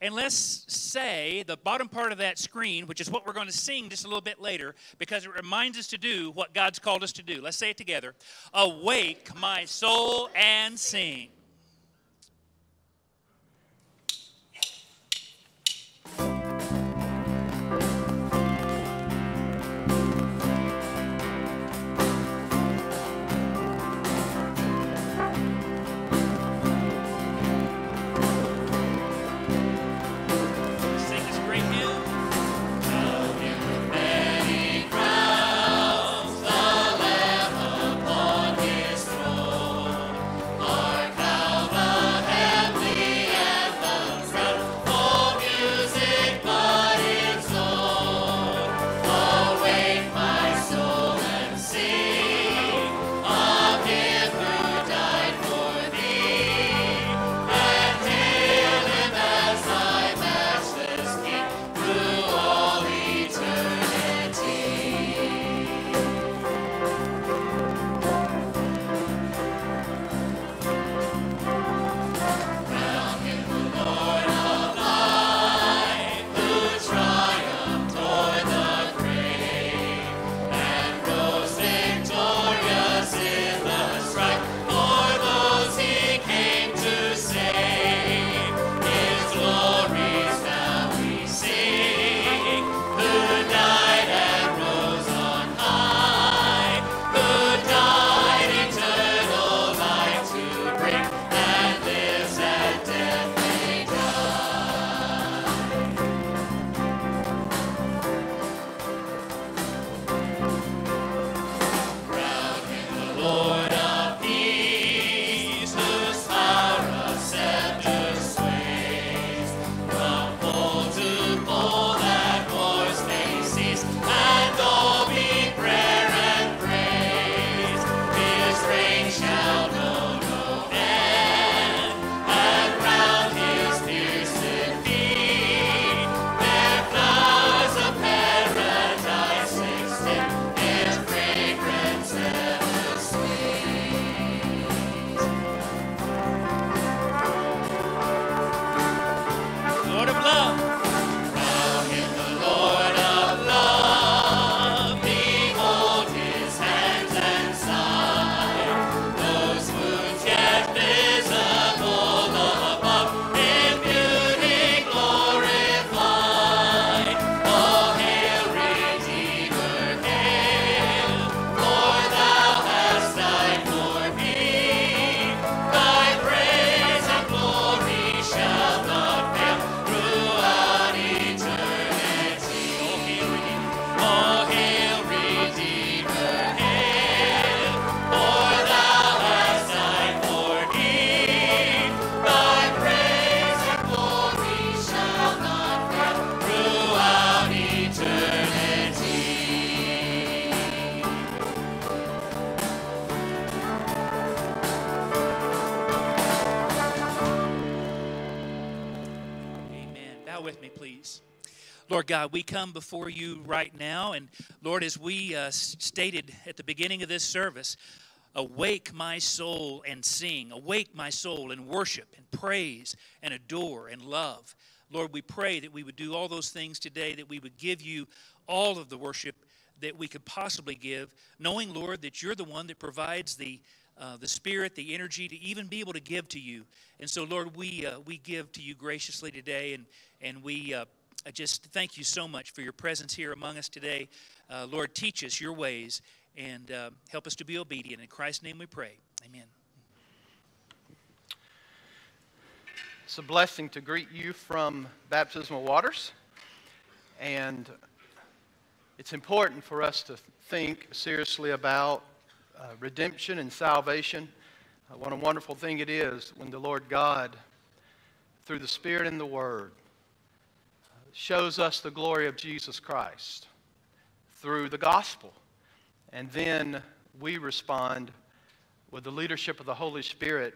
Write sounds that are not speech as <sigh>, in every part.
and let's say the bottom part of that screen, which is what we're going to sing just a little bit later, because it reminds us to do what God's called us to do. Let's say it together Awake, my soul, and sing. God, we come before you right now. And Lord, as we uh, stated at the beginning of this service, awake my soul and sing. Awake my soul and worship and praise and adore and love. Lord, we pray that we would do all those things today, that we would give you all of the worship that we could possibly give, knowing, Lord, that you're the one that provides the uh, the spirit, the energy to even be able to give to you. And so, Lord, we uh, we give to you graciously today, and and we uh, I just thank you so much for your presence here among us today. Uh, Lord, teach us your ways and uh, help us to be obedient. In Christ's name we pray. Amen. It's a blessing to greet you from Baptismal Waters. And it's important for us to think seriously about uh, redemption and salvation. Uh, what a wonderful thing it is when the Lord God, through the Spirit and the Word, shows us the glory of Jesus Christ through the gospel. And then we respond with the leadership of the Holy Spirit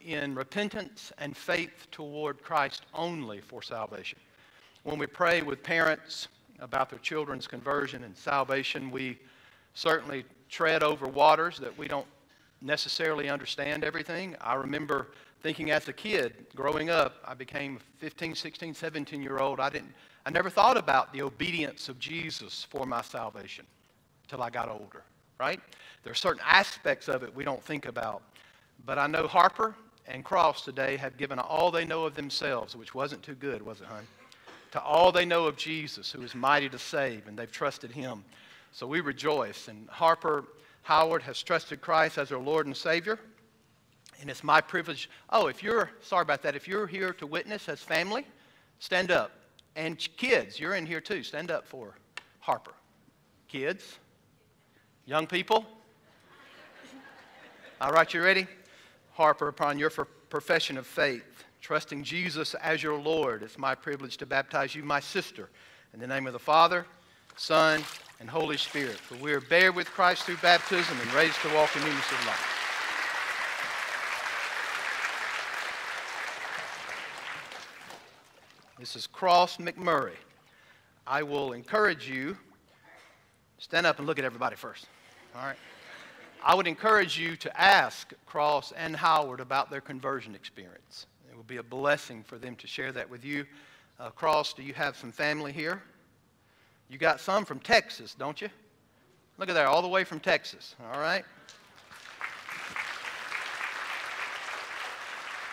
in repentance and faith toward Christ only for salvation. When we pray with parents about their children's conversion and salvation, we certainly tread over waters that we don't necessarily understand everything. I remember thinking as a kid, growing up, I became 15, 16, 17 year old. I didn't, I never thought about the obedience of Jesus for my salvation until I got older, right? There are certain aspects of it we don't think about. But I know Harper and Cross today have given all they know of themselves, which wasn't too good, was it, hon? To all they know of Jesus, who is mighty to save, and they've trusted him. So we rejoice. And Harper Howard has trusted Christ as their Lord and Savior. And it's my privilege. Oh, if you're, sorry about that, if you're here to witness as family, stand up. And kids, you're in here too. Stand up for Harper. Kids, young people. All right, you ready? Harper, upon your profession of faith, trusting Jesus as your Lord, it's my privilege to baptize you, my sister, in the name of the Father, Son, and Holy Spirit. For we are buried with Christ through baptism and raised to walk in newness of life. This is Cross McMurray. I will encourage you, stand up and look at everybody first. All right. I would encourage you to ask Cross and Howard about their conversion experience. It will be a blessing for them to share that with you. Uh, Cross, do you have some family here? You got some from Texas, don't you? Look at that, all the way from Texas, all right?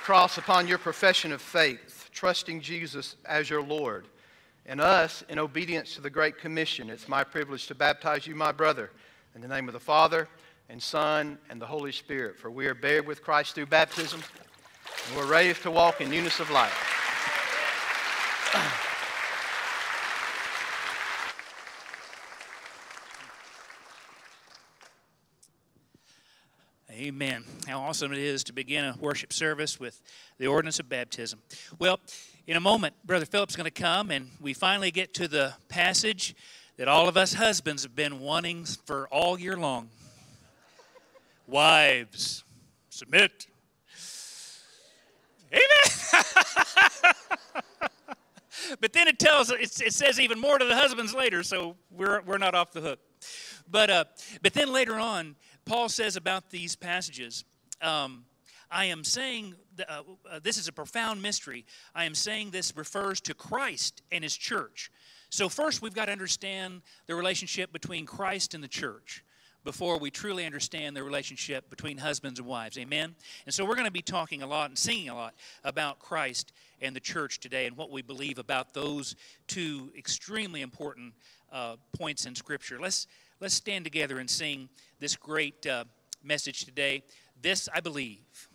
Cross upon your profession of faith, trusting Jesus as your Lord, and us in obedience to the Great Commission. It's my privilege to baptize you, my brother, in the name of the Father and Son and the Holy Spirit. For we are buried with Christ through baptism, and we're raised to walk in newness of life. <clears throat> Amen. How awesome it is to begin a worship service with the ordinance of baptism. Well, in a moment, Brother Philip's going to come, and we finally get to the passage that all of us husbands have been wanting for all year long. Wives, submit. Amen. <laughs> but then it tells it says even more to the husbands later, so we're we're not off the hook. But uh, but then later on, Paul says about these passages. Um, I am saying uh, uh, this is a profound mystery. I am saying this refers to Christ and his church. So, first, we've got to understand the relationship between Christ and the church before we truly understand the relationship between husbands and wives. Amen? And so we're going to be talking a lot and singing a lot about Christ and the church today and what we believe about those two extremely important uh, points in Scripture. Let's, let's stand together and sing this great uh, message today. This I believe.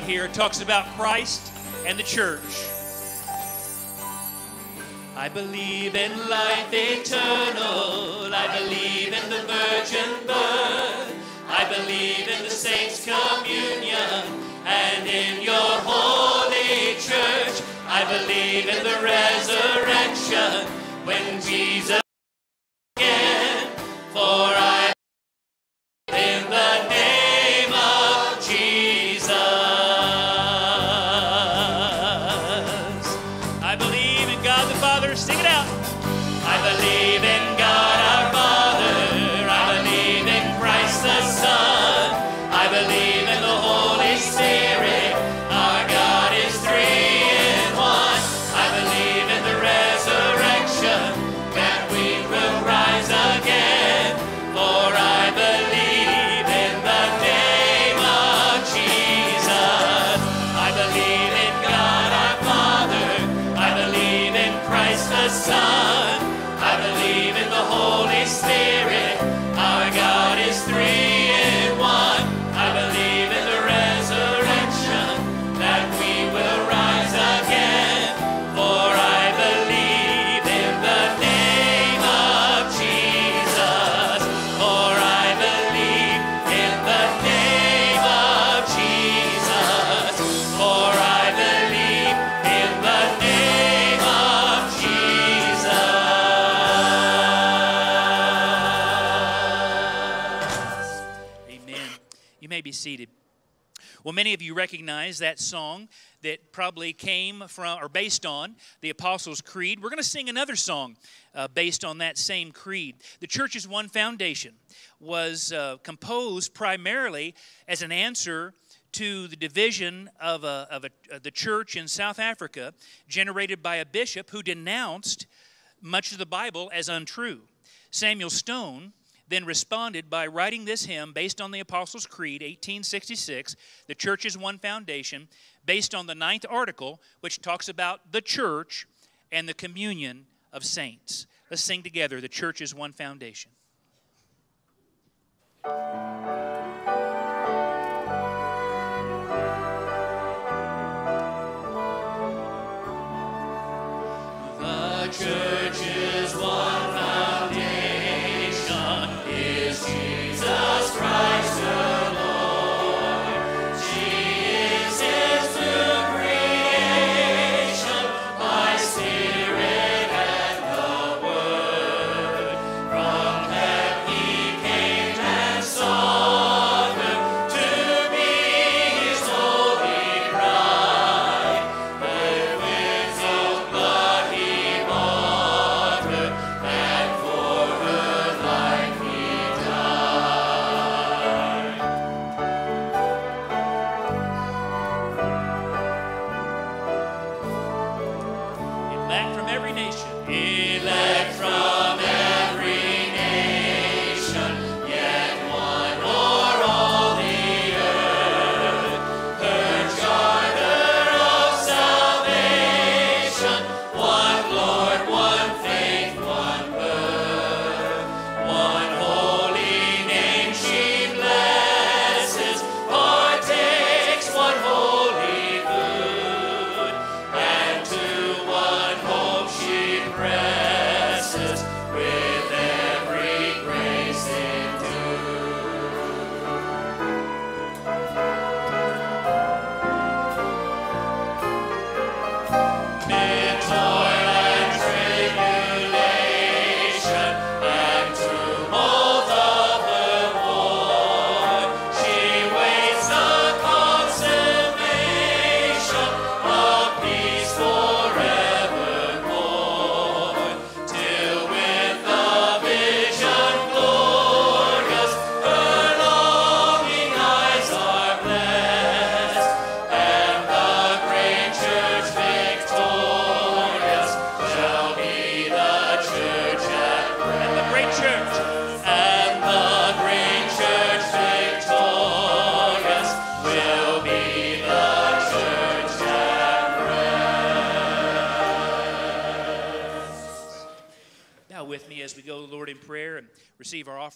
Right here. It talks about Christ and the church. I believe in life eternal. I believe in the virgin birth. I believe in the saints' communion and in your holy church. I believe in the resurrection when Jesus Well, many of you recognize that song that probably came from or based on the Apostles' Creed. We're going to sing another song uh, based on that same creed. The church's one foundation was uh, composed primarily as an answer to the division of, a, of, a, of the church in South Africa, generated by a bishop who denounced much of the Bible as untrue. Samuel Stone then responded by writing this hymn based on the Apostles' Creed, 1866, the church's one foundation, based on the ninth article, which talks about the church and the communion of saints. Let's sing together the church's one foundation.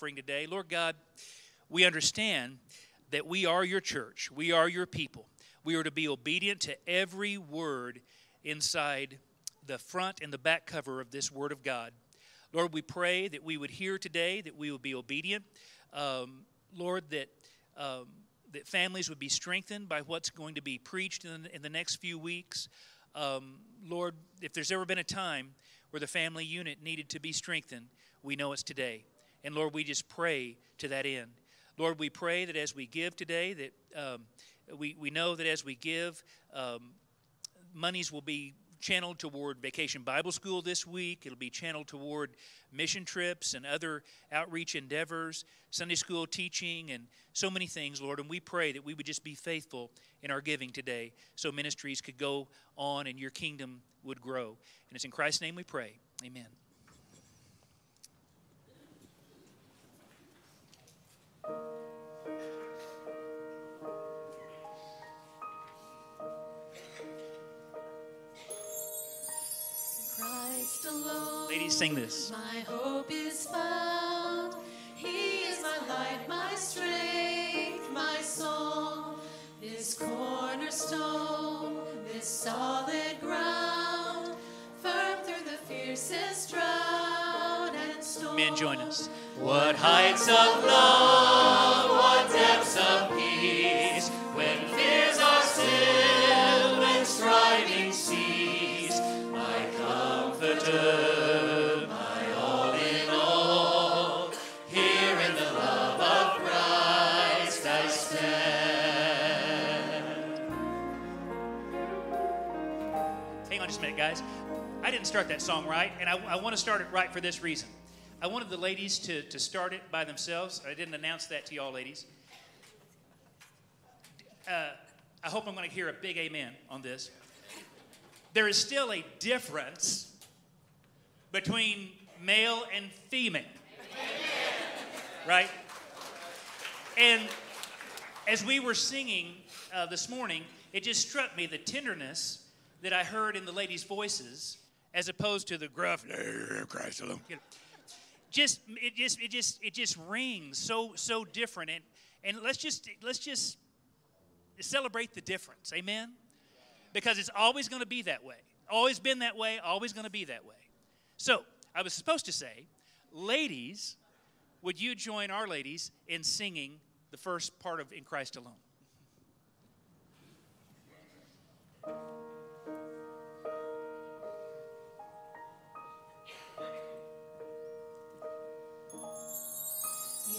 Offering today. Lord God, we understand that we are your church, we are your people. We are to be obedient to every word inside the front and the back cover of this Word of God. Lord, we pray that we would hear today, that we would be obedient. Um, Lord, that, um, that families would be strengthened by what's going to be preached in, in the next few weeks. Um, Lord, if there's ever been a time where the family unit needed to be strengthened, we know it's today. And Lord, we just pray to that end. Lord, we pray that as we give today, that um, we, we know that as we give, um, monies will be channeled toward Vacation Bible School this week. It'll be channeled toward mission trips and other outreach endeavors, Sunday school teaching, and so many things, Lord. And we pray that we would just be faithful in our giving today so ministries could go on and your kingdom would grow. And it's in Christ's name we pray. Amen. Alone. Ladies, sing this. My hope is found. He is my light, my strength, my song. This cornerstone, this solid ground, firm through the fiercest drought and storm. Men, join us. What heights of love, what depths of peace, when fears are still and striving cease. My comforter, my all in all, here in the love of Christ I stand. Hang on just a minute, guys. I didn't start that song right, and I, I want to start it right for this reason. I wanted the ladies to, to start it by themselves. I didn't announce that to y'all, ladies. Uh, I hope I'm going to hear a big amen on this. There is still a difference between male and female. Right? And as we were singing uh, this morning, it just struck me the tenderness that I heard in the ladies' voices, as opposed to the gruff Christ alone. You know, just it just it just it just rings so so different, and and let's just let's just celebrate the difference, amen? Because it's always going to be that way, always been that way, always going to be that way. So I was supposed to say, ladies, would you join our ladies in singing the first part of In Christ Alone?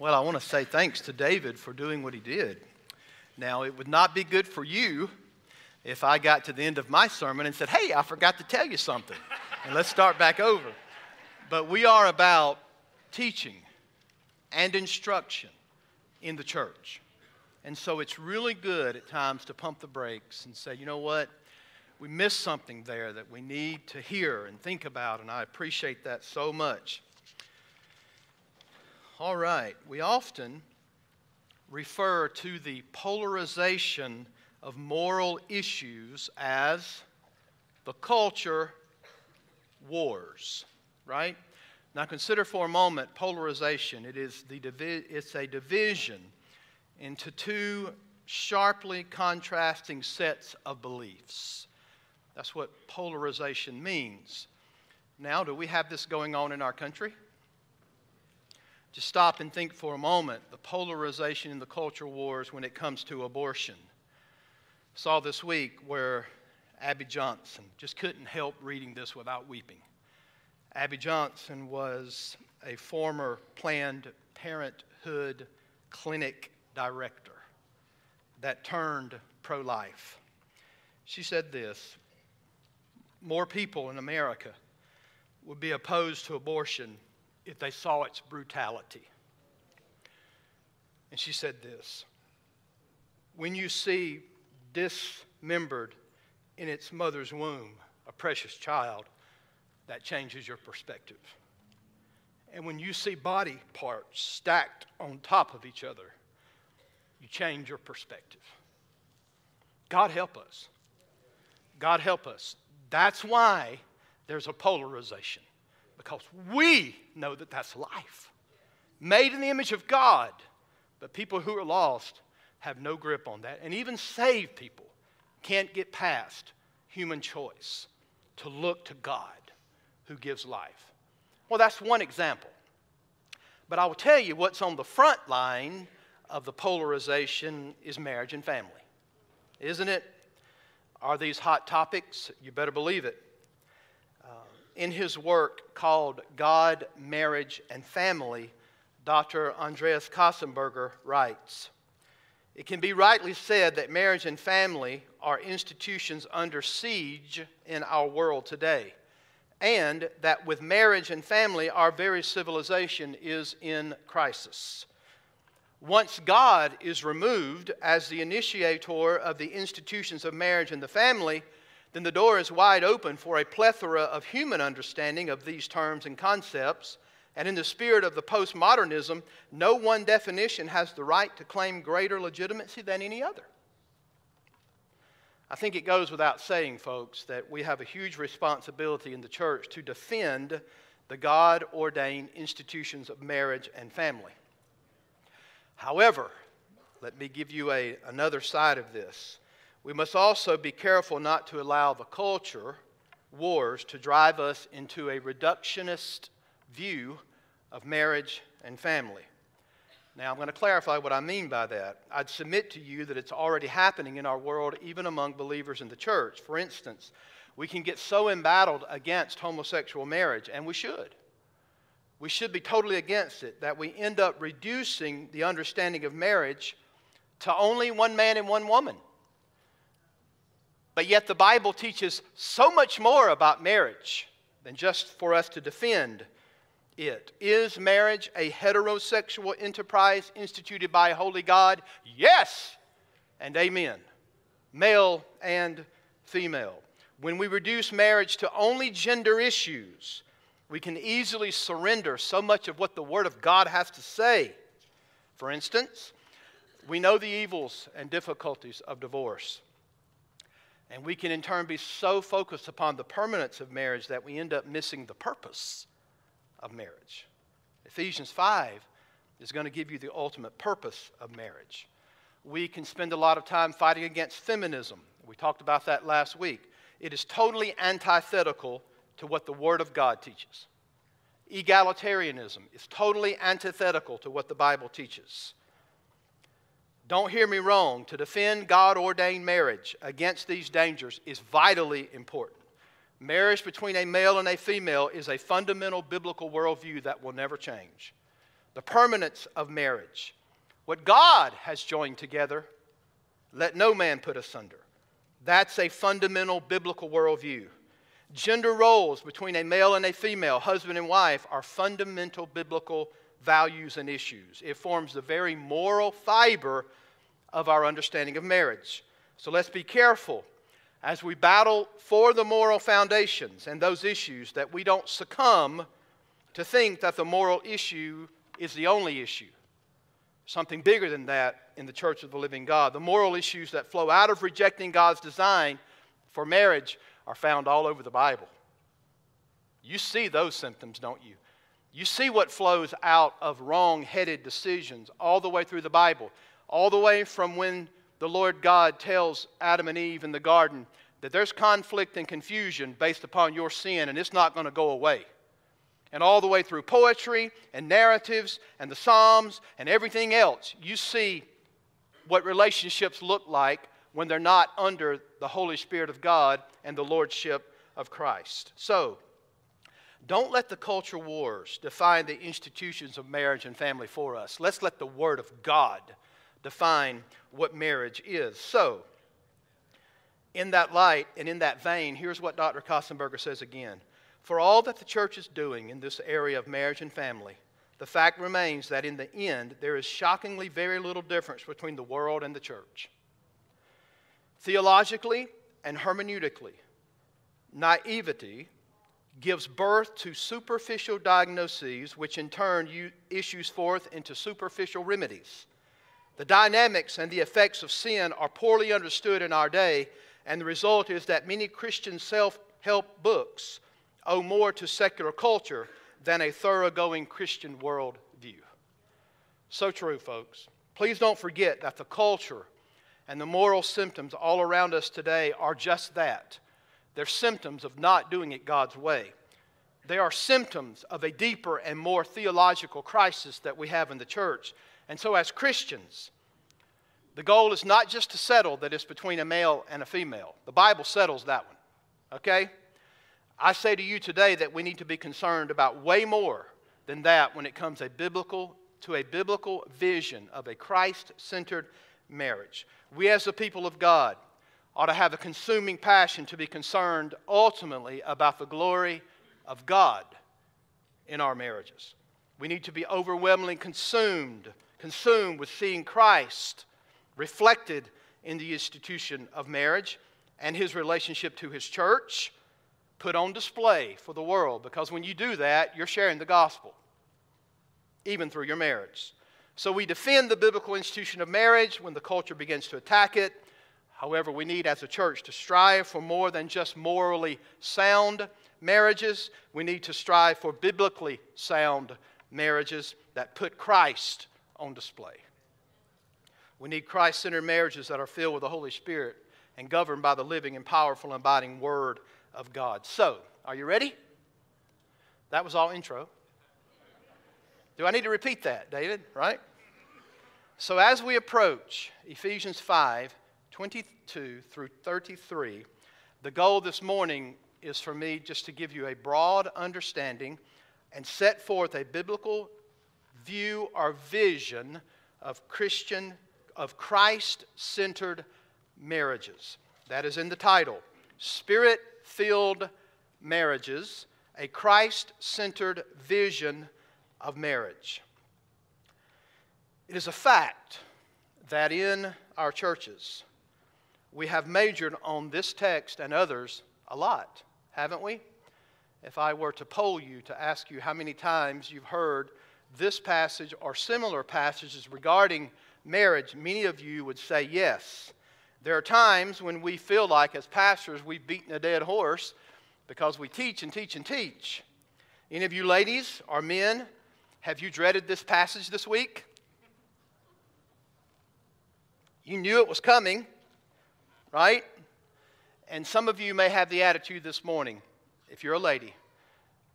Well, I want to say thanks to David for doing what he did. Now, it would not be good for you if I got to the end of my sermon and said, Hey, I forgot to tell you something. and let's start back over. But we are about teaching and instruction in the church. And so it's really good at times to pump the brakes and say, you know what? We missed something there that we need to hear and think about, and I appreciate that so much. All right, we often refer to the polarization of moral issues as the culture wars, right? Now consider for a moment polarization. It is the divi- it's a division into two sharply contrasting sets of beliefs. That's what polarization means. Now, do we have this going on in our country? Just stop and think for a moment the polarization in the culture wars when it comes to abortion. Saw this week where Abby Johnson just couldn't help reading this without weeping. Abby Johnson was a former Planned Parenthood clinic director that turned pro life. She said this More people in America would be opposed to abortion if they saw its brutality. And she said this When you see dismembered in its mother's womb a precious child, that changes your perspective. And when you see body parts stacked on top of each other, you change your perspective. God help us. God help us. That's why there's a polarization, because we know that that's life. Made in the image of God, but people who are lost have no grip on that. And even saved people can't get past human choice to look to God who gives life. Well, that's one example. But I will tell you what's on the front line of the polarization is marriage and family. Isn't it? Are these hot topics? You better believe it. In his work called God, Marriage, and Family, Dr. Andreas Köstenberger writes It can be rightly said that marriage and family are institutions under siege in our world today, and that with marriage and family, our very civilization is in crisis. Once God is removed as the initiator of the institutions of marriage and the family, then the door is wide open for a plethora of human understanding of these terms and concepts. And in the spirit of the postmodernism, no one definition has the right to claim greater legitimacy than any other. I think it goes without saying, folks, that we have a huge responsibility in the church to defend the God ordained institutions of marriage and family. However, let me give you a, another side of this. We must also be careful not to allow the culture wars to drive us into a reductionist view of marriage and family. Now, I'm going to clarify what I mean by that. I'd submit to you that it's already happening in our world, even among believers in the church. For instance, we can get so embattled against homosexual marriage, and we should. We should be totally against it, that we end up reducing the understanding of marriage to only one man and one woman. But yet, the Bible teaches so much more about marriage than just for us to defend it. Is marriage a heterosexual enterprise instituted by a holy God? Yes, and amen. Male and female. When we reduce marriage to only gender issues, we can easily surrender so much of what the Word of God has to say. For instance, we know the evils and difficulties of divorce. And we can in turn be so focused upon the permanence of marriage that we end up missing the purpose of marriage. Ephesians 5 is going to give you the ultimate purpose of marriage. We can spend a lot of time fighting against feminism. We talked about that last week. It is totally antithetical to what the Word of God teaches. Egalitarianism is totally antithetical to what the Bible teaches. Don't hear me wrong, to defend God ordained marriage against these dangers is vitally important. Marriage between a male and a female is a fundamental biblical worldview that will never change. The permanence of marriage, what God has joined together, let no man put asunder. That's a fundamental biblical worldview. Gender roles between a male and a female, husband and wife, are fundamental biblical values and issues. It forms the very moral fiber of our understanding of marriage. So let's be careful as we battle for the moral foundations and those issues that we don't succumb to think that the moral issue is the only issue. Something bigger than that in the church of the living God. The moral issues that flow out of rejecting God's design for marriage are found all over the Bible. You see those symptoms, don't you? You see what flows out of wrong headed decisions all the way through the Bible, all the way from when the Lord God tells Adam and Eve in the garden that there's conflict and confusion based upon your sin, and it's not going to go away. And all the way through poetry and narratives and the Psalms and everything else, you see what relationships look like when they're not under the Holy Spirit of God and the Lordship of Christ. So, don't let the culture wars define the institutions of marriage and family for us. Let's let the Word of God define what marriage is. So, in that light and in that vein, here's what Dr. Köstenberger says again. For all that the church is doing in this area of marriage and family, the fact remains that in the end, there is shockingly very little difference between the world and the church. Theologically and hermeneutically, naivety gives birth to superficial diagnoses, which in turn issues forth into superficial remedies. The dynamics and the effects of sin are poorly understood in our day, and the result is that many Christian self help books owe more to secular culture than a thoroughgoing Christian worldview. So true, folks. Please don't forget that the culture and the moral symptoms all around us today are just that. They're symptoms of not doing it God's way. They are symptoms of a deeper and more theological crisis that we have in the church. And so, as Christians, the goal is not just to settle that it's between a male and a female. The Bible settles that one. Okay? I say to you today that we need to be concerned about way more than that when it comes a biblical to a biblical vision of a Christ-centered marriage. We as the people of God ought to have a consuming passion to be concerned ultimately about the glory of God in our marriages. We need to be overwhelmingly consumed consumed with seeing Christ reflected in the institution of marriage and his relationship to his church put on display for the world because when you do that, you're sharing the gospel, even through your marriage. So we defend the biblical institution of marriage when the culture begins to attack it. However, we need as a church to strive for more than just morally sound marriages. We need to strive for biblically sound marriages that put Christ on display. We need Christ centered marriages that are filled with the Holy Spirit and governed by the living and powerful and abiding Word of God. So, are you ready? That was all intro. Do I need to repeat that, David? Right? So, as we approach Ephesians 5 22 through 33, the goal this morning is for me just to give you a broad understanding and set forth a biblical view or vision of Christian, of Christ centered marriages. That is in the title Spirit filled marriages, a Christ centered vision of marriage. It is a fact that in our churches, we have majored on this text and others a lot, haven't we? If I were to poll you to ask you how many times you've heard this passage or similar passages regarding marriage, many of you would say yes. There are times when we feel like, as pastors, we've beaten a dead horse because we teach and teach and teach. Any of you ladies or men, have you dreaded this passage this week? You knew it was coming, right? And some of you may have the attitude this morning, if you're a lady,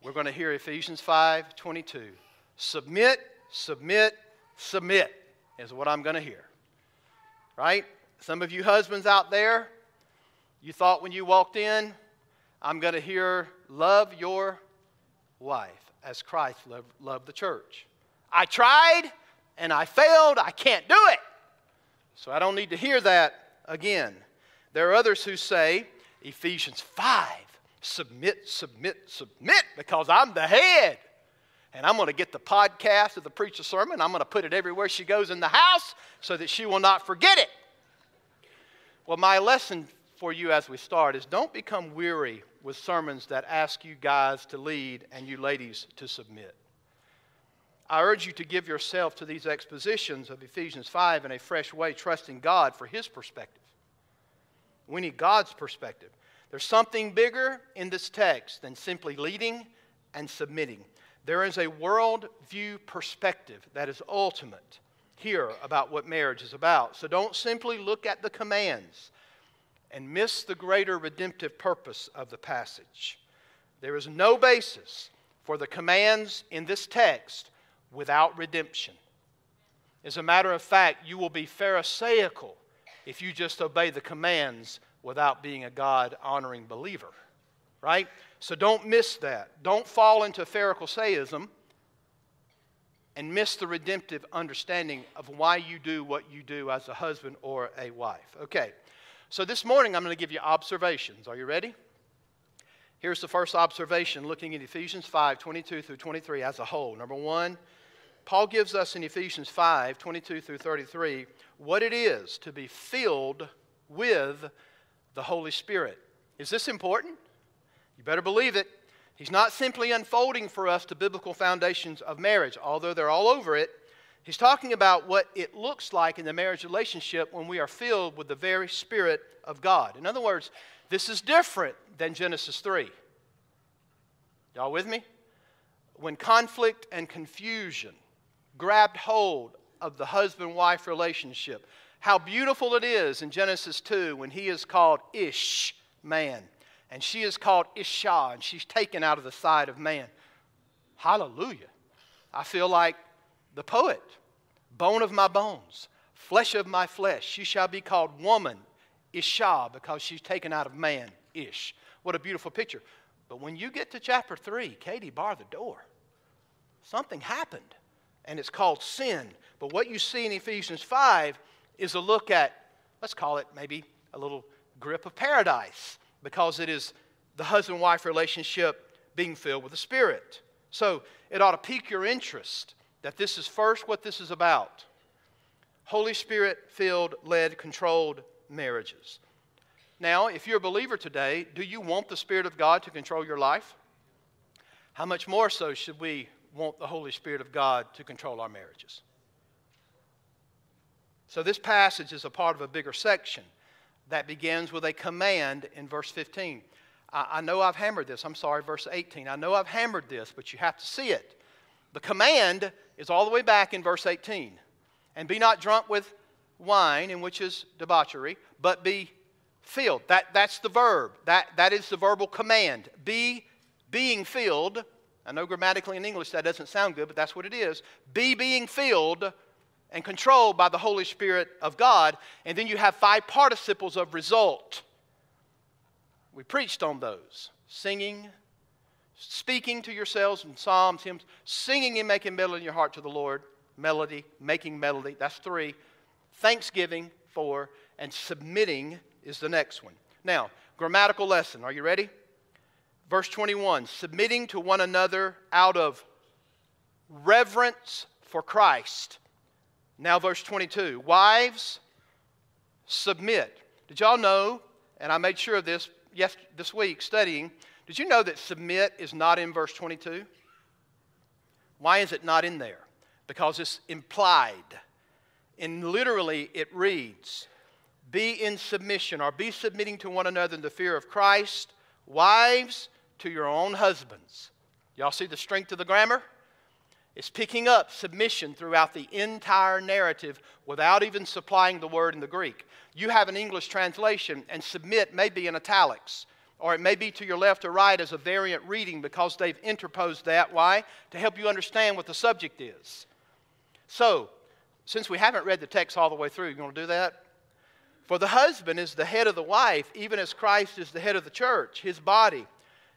we're going to hear Ephesians 5 22. Submit, submit, submit is what I'm going to hear. Right? Some of you husbands out there, you thought when you walked in, I'm going to hear, love your wife as Christ loved, loved the church. I tried and I failed. I can't do it. So I don't need to hear that again. There are others who say, Ephesians 5, submit, submit, submit, because I'm the head. And I'm going to get the podcast of the preacher's sermon. I'm going to put it everywhere she goes in the house so that she will not forget it. Well, my lesson for you as we start is don't become weary with sermons that ask you guys to lead and you ladies to submit. I urge you to give yourself to these expositions of Ephesians 5 in a fresh way, trusting God for His perspective. We need God's perspective. There's something bigger in this text than simply leading and submitting. There is a worldview perspective that is ultimate here about what marriage is about. So don't simply look at the commands and miss the greater redemptive purpose of the passage. There is no basis for the commands in this text without redemption. As a matter of fact, you will be Pharisaical if you just obey the commands without being a God honoring believer, right? So don't miss that. Don't fall into Pharisaism and miss the redemptive understanding of why you do what you do as a husband or a wife. Okay, so this morning I'm going to give you observations. Are you ready? Here's the first observation looking at Ephesians 5 22 through 23 as a whole. Number one, Paul gives us in Ephesians 5 22 through 33 what it is to be filled with the Holy Spirit. Is this important? You better believe it. He's not simply unfolding for us the biblical foundations of marriage, although they're all over it. He's talking about what it looks like in the marriage relationship when we are filled with the very Spirit of God. In other words, this is different than Genesis 3. Y'all with me? When conflict and confusion grabbed hold of the husband wife relationship, how beautiful it is in Genesis 2 when he is called Ish, man, and she is called Isha, and she's taken out of the side of man. Hallelujah. I feel like the poet bone of my bones, flesh of my flesh. She shall be called woman, Isha, because she's taken out of man, Ish. What a beautiful picture. But when you get to chapter 3, Katie bar the door. Something happened, and it's called sin. But what you see in Ephesians 5 is a look at, let's call it maybe a little grip of paradise, because it is the husband wife relationship being filled with the Spirit. So it ought to pique your interest that this is first what this is about Holy Spirit filled, led, controlled marriages. Now, if you're a believer today, do you want the Spirit of God to control your life? How much more so should we want the Holy Spirit of God to control our marriages? So, this passage is a part of a bigger section that begins with a command in verse 15. I, I know I've hammered this. I'm sorry, verse 18. I know I've hammered this, but you have to see it. The command is all the way back in verse 18. And be not drunk with wine, in which is debauchery, but be filled. That, that's the verb. That, that is the verbal command. Be being filled. I know grammatically in English that doesn't sound good, but that's what it is. Be being filled and controlled by the Holy Spirit of God. And then you have five participles of result. We preached on those singing, speaking to yourselves in psalms, hymns, singing and making melody in your heart to the Lord. Melody, making melody. That's three. Thanksgiving, four. And submitting is the next one. Now, grammatical lesson. Are you ready? Verse 21 submitting to one another out of reverence for Christ. Now, verse 22 Wives, submit. Did y'all know, and I made sure of this yes, this week studying, did you know that submit is not in verse 22? Why is it not in there? Because it's implied. And literally, it reads, Be in submission, or be submitting to one another in the fear of Christ. Wives, to your own husbands. Y'all see the strength of the grammar? It's picking up submission throughout the entire narrative without even supplying the word in the Greek. You have an English translation, and submit may be in italics, or it may be to your left or right as a variant reading because they've interposed that. Why? To help you understand what the subject is. So, since we haven't read the text all the way through, you want to do that? For the husband is the head of the wife, even as Christ is the head of the church, his body,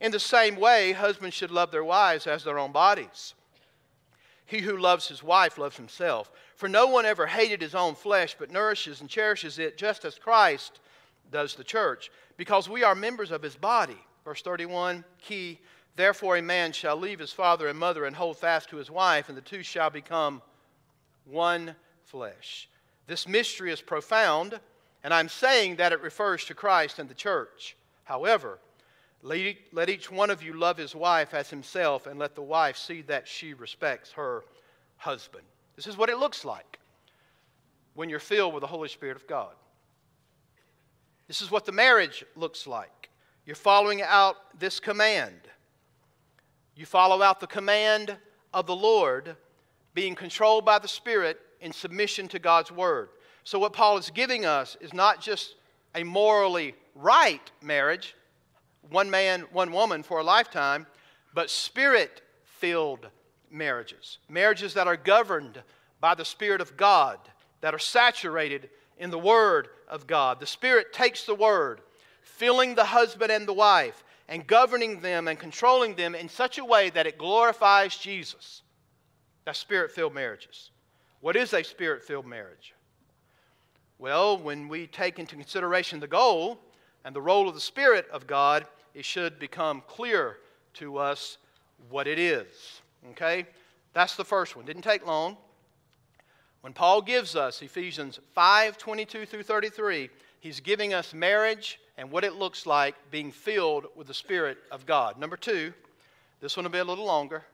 In the same way, husbands should love their wives as their own bodies. He who loves his wife loves himself. For no one ever hated his own flesh, but nourishes and cherishes it, just as Christ does the church, because we are members of his body. Verse 31, key. Therefore, a man shall leave his father and mother and hold fast to his wife, and the two shall become one flesh. This mystery is profound, and I'm saying that it refers to Christ and the church. However, let each one of you love his wife as himself, and let the wife see that she respects her husband. This is what it looks like when you're filled with the Holy Spirit of God. This is what the marriage looks like. You're following out this command. You follow out the command of the Lord, being controlled by the Spirit in submission to God's Word. So, what Paul is giving us is not just a morally right marriage, one man, one woman for a lifetime, but spirit filled marriages. Marriages that are governed by the Spirit of God, that are saturated in the Word of God. The Spirit takes the Word, filling the husband and the wife, and governing them and controlling them in such a way that it glorifies Jesus. That's spirit filled marriages. What is a spirit filled marriage? Well, when we take into consideration the goal and the role of the Spirit of God, it should become clear to us what it is. Okay? That's the first one. Didn't take long. When Paul gives us Ephesians 5 22 through 33, he's giving us marriage and what it looks like being filled with the Spirit of God. Number two, this one will be a little longer.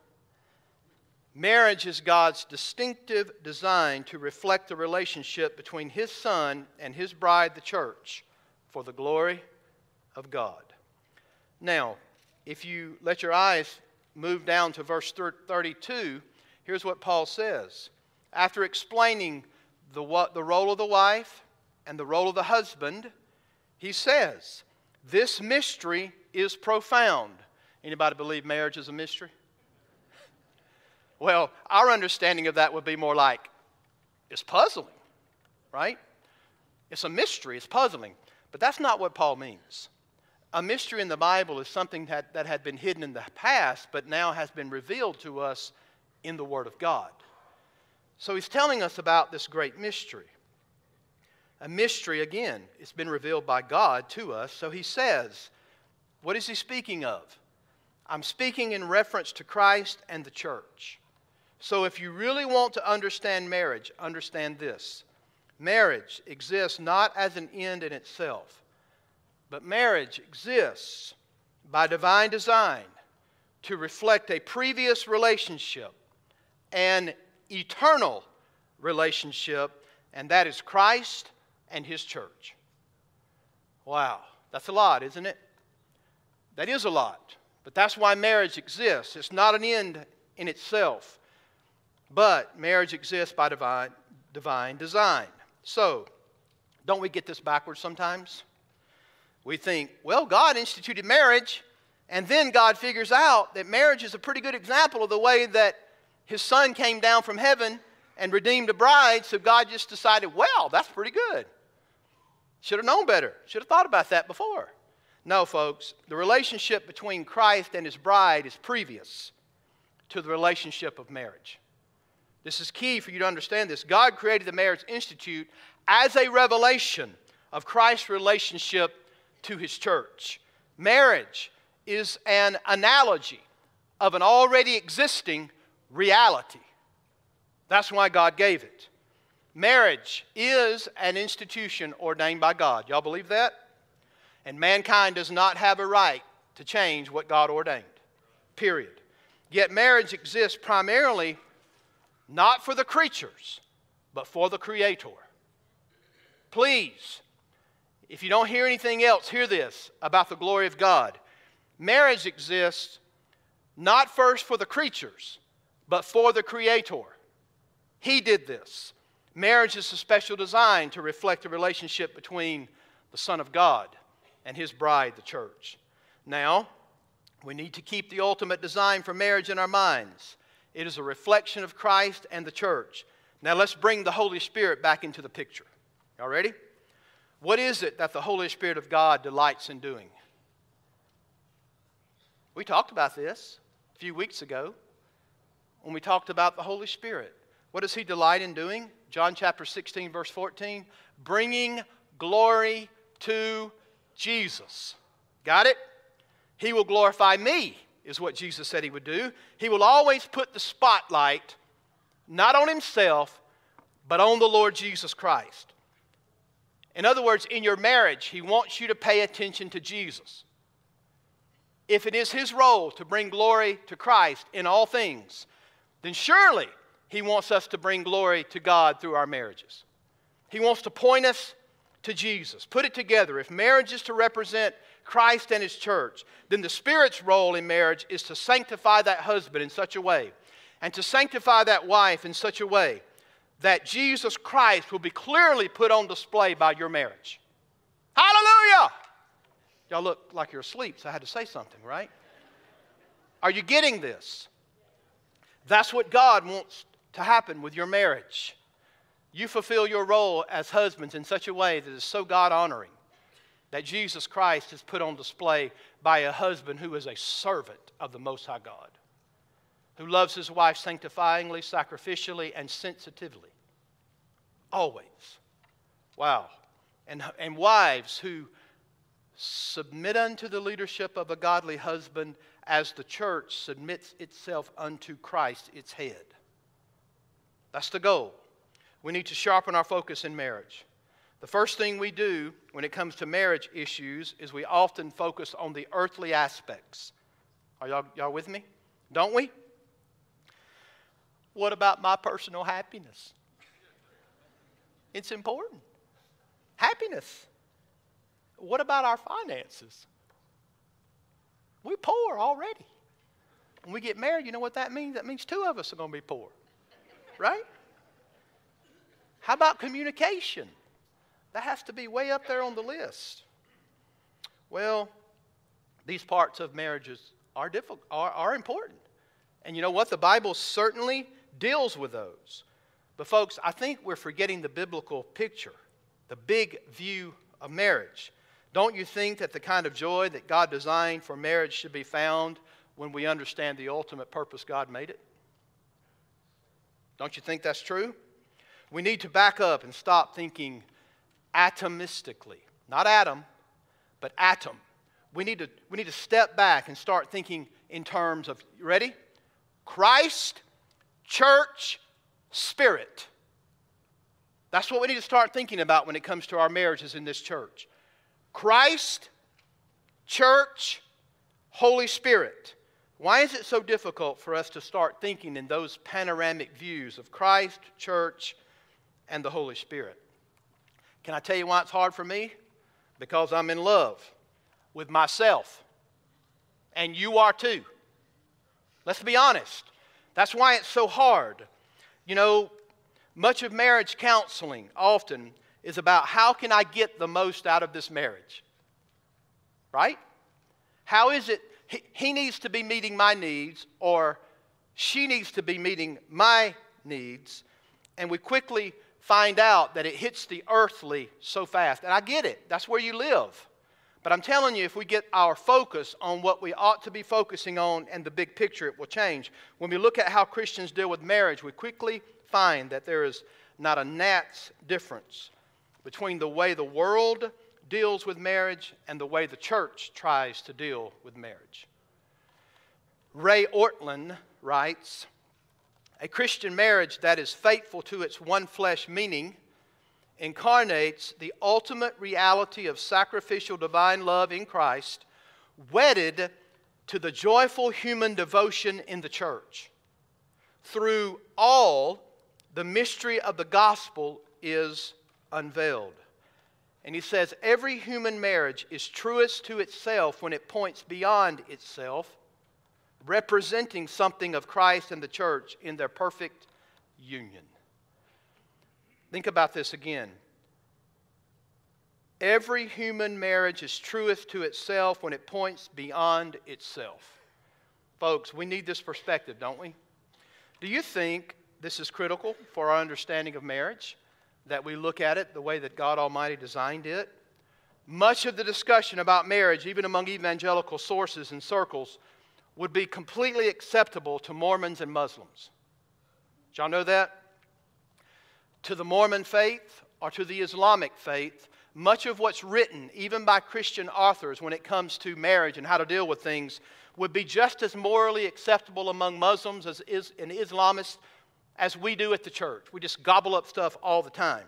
Marriage is God's distinctive design to reflect the relationship between His Son and His bride, the church, for the glory of God. Now, if you let your eyes move down to verse 32, here's what Paul says. After explaining the, what, the role of the wife and the role of the husband, he says, This mystery is profound. Anybody believe marriage is a mystery? Well, our understanding of that would be more like it's puzzling, right? It's a mystery, it's puzzling. But that's not what Paul means a mystery in the Bible is something that, that had been hidden in the past, but now has been revealed to us in the Word of God. So he's telling us about this great mystery. a mystery again. It's been revealed by God to us. So he says, What is he speaking of? I'm speaking in reference to Christ and the church. So if you really want to understand marriage, understand this marriage exists not as an end in itself, but marriage exists by divine design to reflect a previous relationship, an eternal relationship, and that is Christ and His church. Wow, that's a lot, isn't it? That is a lot. But that's why marriage exists. It's not an end in itself, but marriage exists by divine, divine design. So, don't we get this backwards sometimes? We think, well, God instituted marriage, and then God figures out that marriage is a pretty good example of the way that His Son came down from heaven and redeemed a bride, so God just decided, well, that's pretty good. Should have known better. Should have thought about that before. No, folks, the relationship between Christ and his bride is previous to the relationship of marriage. This is key for you to understand this. God created the Marriage Institute as a revelation of Christ's relationship to his church. Marriage is an analogy of an already existing reality. That's why God gave it. Marriage is an institution ordained by God. Y'all believe that? And mankind does not have a right to change what God ordained. Period. Yet marriage exists primarily not for the creatures, but for the Creator. Please, if you don't hear anything else, hear this about the glory of God. Marriage exists not first for the creatures, but for the Creator. He did this. Marriage is a special design to reflect the relationship between the Son of God and his bride, the church. Now, we need to keep the ultimate design for marriage in our minds. It is a reflection of Christ and the church. Now, let's bring the Holy Spirit back into the picture. Y'all ready? What is it that the Holy Spirit of God delights in doing? We talked about this a few weeks ago when we talked about the Holy Spirit. What does He delight in doing? John chapter 16, verse 14 bringing glory to Jesus. Got it? He will glorify me, is what Jesus said he would do. He will always put the spotlight not on himself, but on the Lord Jesus Christ. In other words, in your marriage, he wants you to pay attention to Jesus. If it is his role to bring glory to Christ in all things, then surely he wants us to bring glory to God through our marriages. He wants to point us to Jesus. Put it together. If marriage is to represent Christ and His church, then the Spirit's role in marriage is to sanctify that husband in such a way and to sanctify that wife in such a way that Jesus Christ will be clearly put on display by your marriage. Hallelujah! Y'all look like you're asleep, so I had to say something, right? Are you getting this? That's what God wants to happen with your marriage. You fulfill your role as husbands in such a way that is so God honoring that Jesus Christ is put on display by a husband who is a servant of the Most High God, who loves his wife sanctifyingly, sacrificially, and sensitively. Always. Wow. And, and wives who submit unto the leadership of a godly husband as the church submits itself unto Christ, its head. That's the goal we need to sharpen our focus in marriage. The first thing we do when it comes to marriage issues is we often focus on the earthly aspects. Are y'all, y'all with me? Don't we? What about my personal happiness? It's important. Happiness. What about our finances? We're poor already. When we get married, you know what that means? That means two of us are going to be poor. Right? How about communication? That has to be way up there on the list. Well, these parts of marriages are, difficult, are, are important. And you know what? The Bible certainly deals with those. But, folks, I think we're forgetting the biblical picture, the big view of marriage. Don't you think that the kind of joy that God designed for marriage should be found when we understand the ultimate purpose God made it? Don't you think that's true? We need to back up and stop thinking atomistically. Not atom, but atom. We need to, we need to step back and start thinking in terms of, ready? Christ, church, spirit. That's what we need to start thinking about when it comes to our marriages in this church. Christ, church, Holy Spirit. Why is it so difficult for us to start thinking in those panoramic views of Christ, church, and the Holy Spirit? Can I tell you why it's hard for me? Because I'm in love with myself. And you are too. Let's be honest. That's why it's so hard. You know, much of marriage counseling often is about how can I get the most out of this marriage? Right? How is it he, needs to be meeting my needs or she needs to be meeting my needs? And we quickly find out that it hits the earthly so fast. And I get it, that's where you live. But I'm telling you, if we get our focus on what we ought to be focusing on and the big picture, it will change. When we look at how Christians deal with marriage, we quickly find that there is not a gnat's difference between the way the world deals with marriage and the way the church tries to deal with marriage. Ray Ortlund writes A Christian marriage that is faithful to its one flesh meaning incarnates the ultimate reality of sacrificial divine love in Christ, wedded to the joyful human devotion in the church. Through all, the mystery of the gospel is unveiled. And he says every human marriage is truest to itself when it points beyond itself, representing something of Christ and the church in their perfect union. Think about this again. Every human marriage is truest to itself when it points beyond itself. Folks, we need this perspective, don't we? Do you think this is critical for our understanding of marriage? That we look at it the way that God Almighty designed it? Much of the discussion about marriage, even among evangelical sources and circles, would be completely acceptable to Mormons and Muslims. Did y'all know that? To the Mormon faith or to the Islamic faith, much of what's written, even by Christian authors, when it comes to marriage and how to deal with things, would be just as morally acceptable among Muslims as is and Islamists as we do at the church. We just gobble up stuff all the time.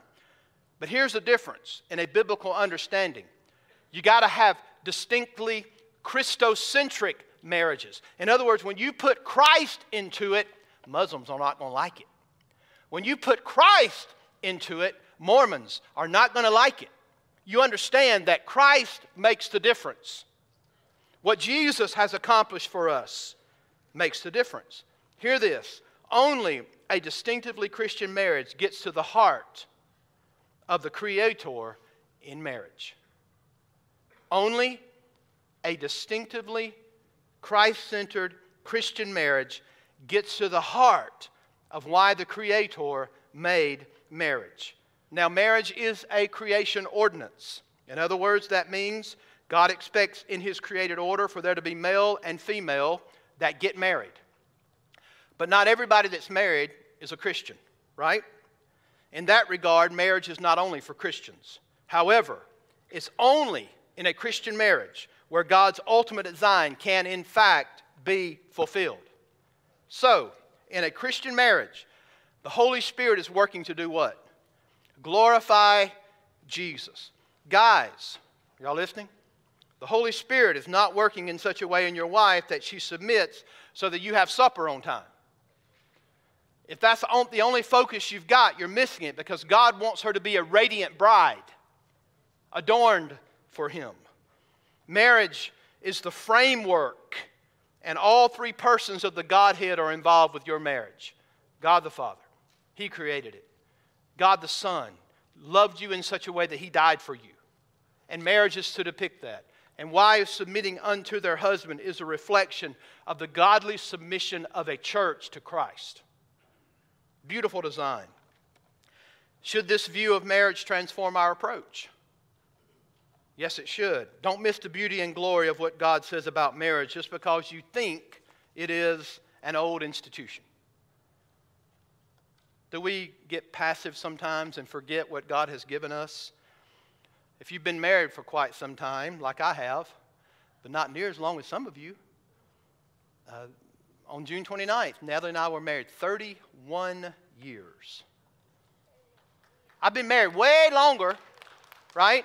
But here's the difference in a biblical understanding you got to have distinctly Christocentric marriages. In other words, when you put Christ into it, Muslims are not going to like it. When you put Christ into it, Mormons are not going to like it. You understand that Christ makes the difference. What Jesus has accomplished for us makes the difference. Hear this only a distinctively Christian marriage gets to the heart of the Creator in marriage. Only a distinctively Christ centered Christian marriage gets to the heart of why the Creator made marriage. Now, marriage is a creation ordinance. In other words, that means God expects in His created order for there to be male and female that get married. But not everybody that's married is a Christian, right? In that regard, marriage is not only for Christians. However, it's only in a Christian marriage where God's ultimate design can, in fact, be fulfilled. So, in a Christian marriage, the Holy Spirit is working to do what? Glorify Jesus. Guys, y'all listening? The Holy Spirit is not working in such a way in your wife that she submits so that you have supper on time. If that's the only focus you've got, you're missing it because God wants her to be a radiant bride, adorned for Him. Marriage is the framework and all three persons of the Godhead are involved with your marriage God the Father, He created it. God the Son loved you in such a way that He died for you. And marriage is to depict that. And wives submitting unto their husband is a reflection of the godly submission of a church to Christ. Beautiful design. Should this view of marriage transform our approach? Yes, it should. Don't miss the beauty and glory of what God says about marriage just because you think it is an old institution. Do we get passive sometimes and forget what God has given us? If you've been married for quite some time, like I have, but not near as long as some of you, uh, on June 29th, Natalie and I were married 31 years. I've been married way longer, right?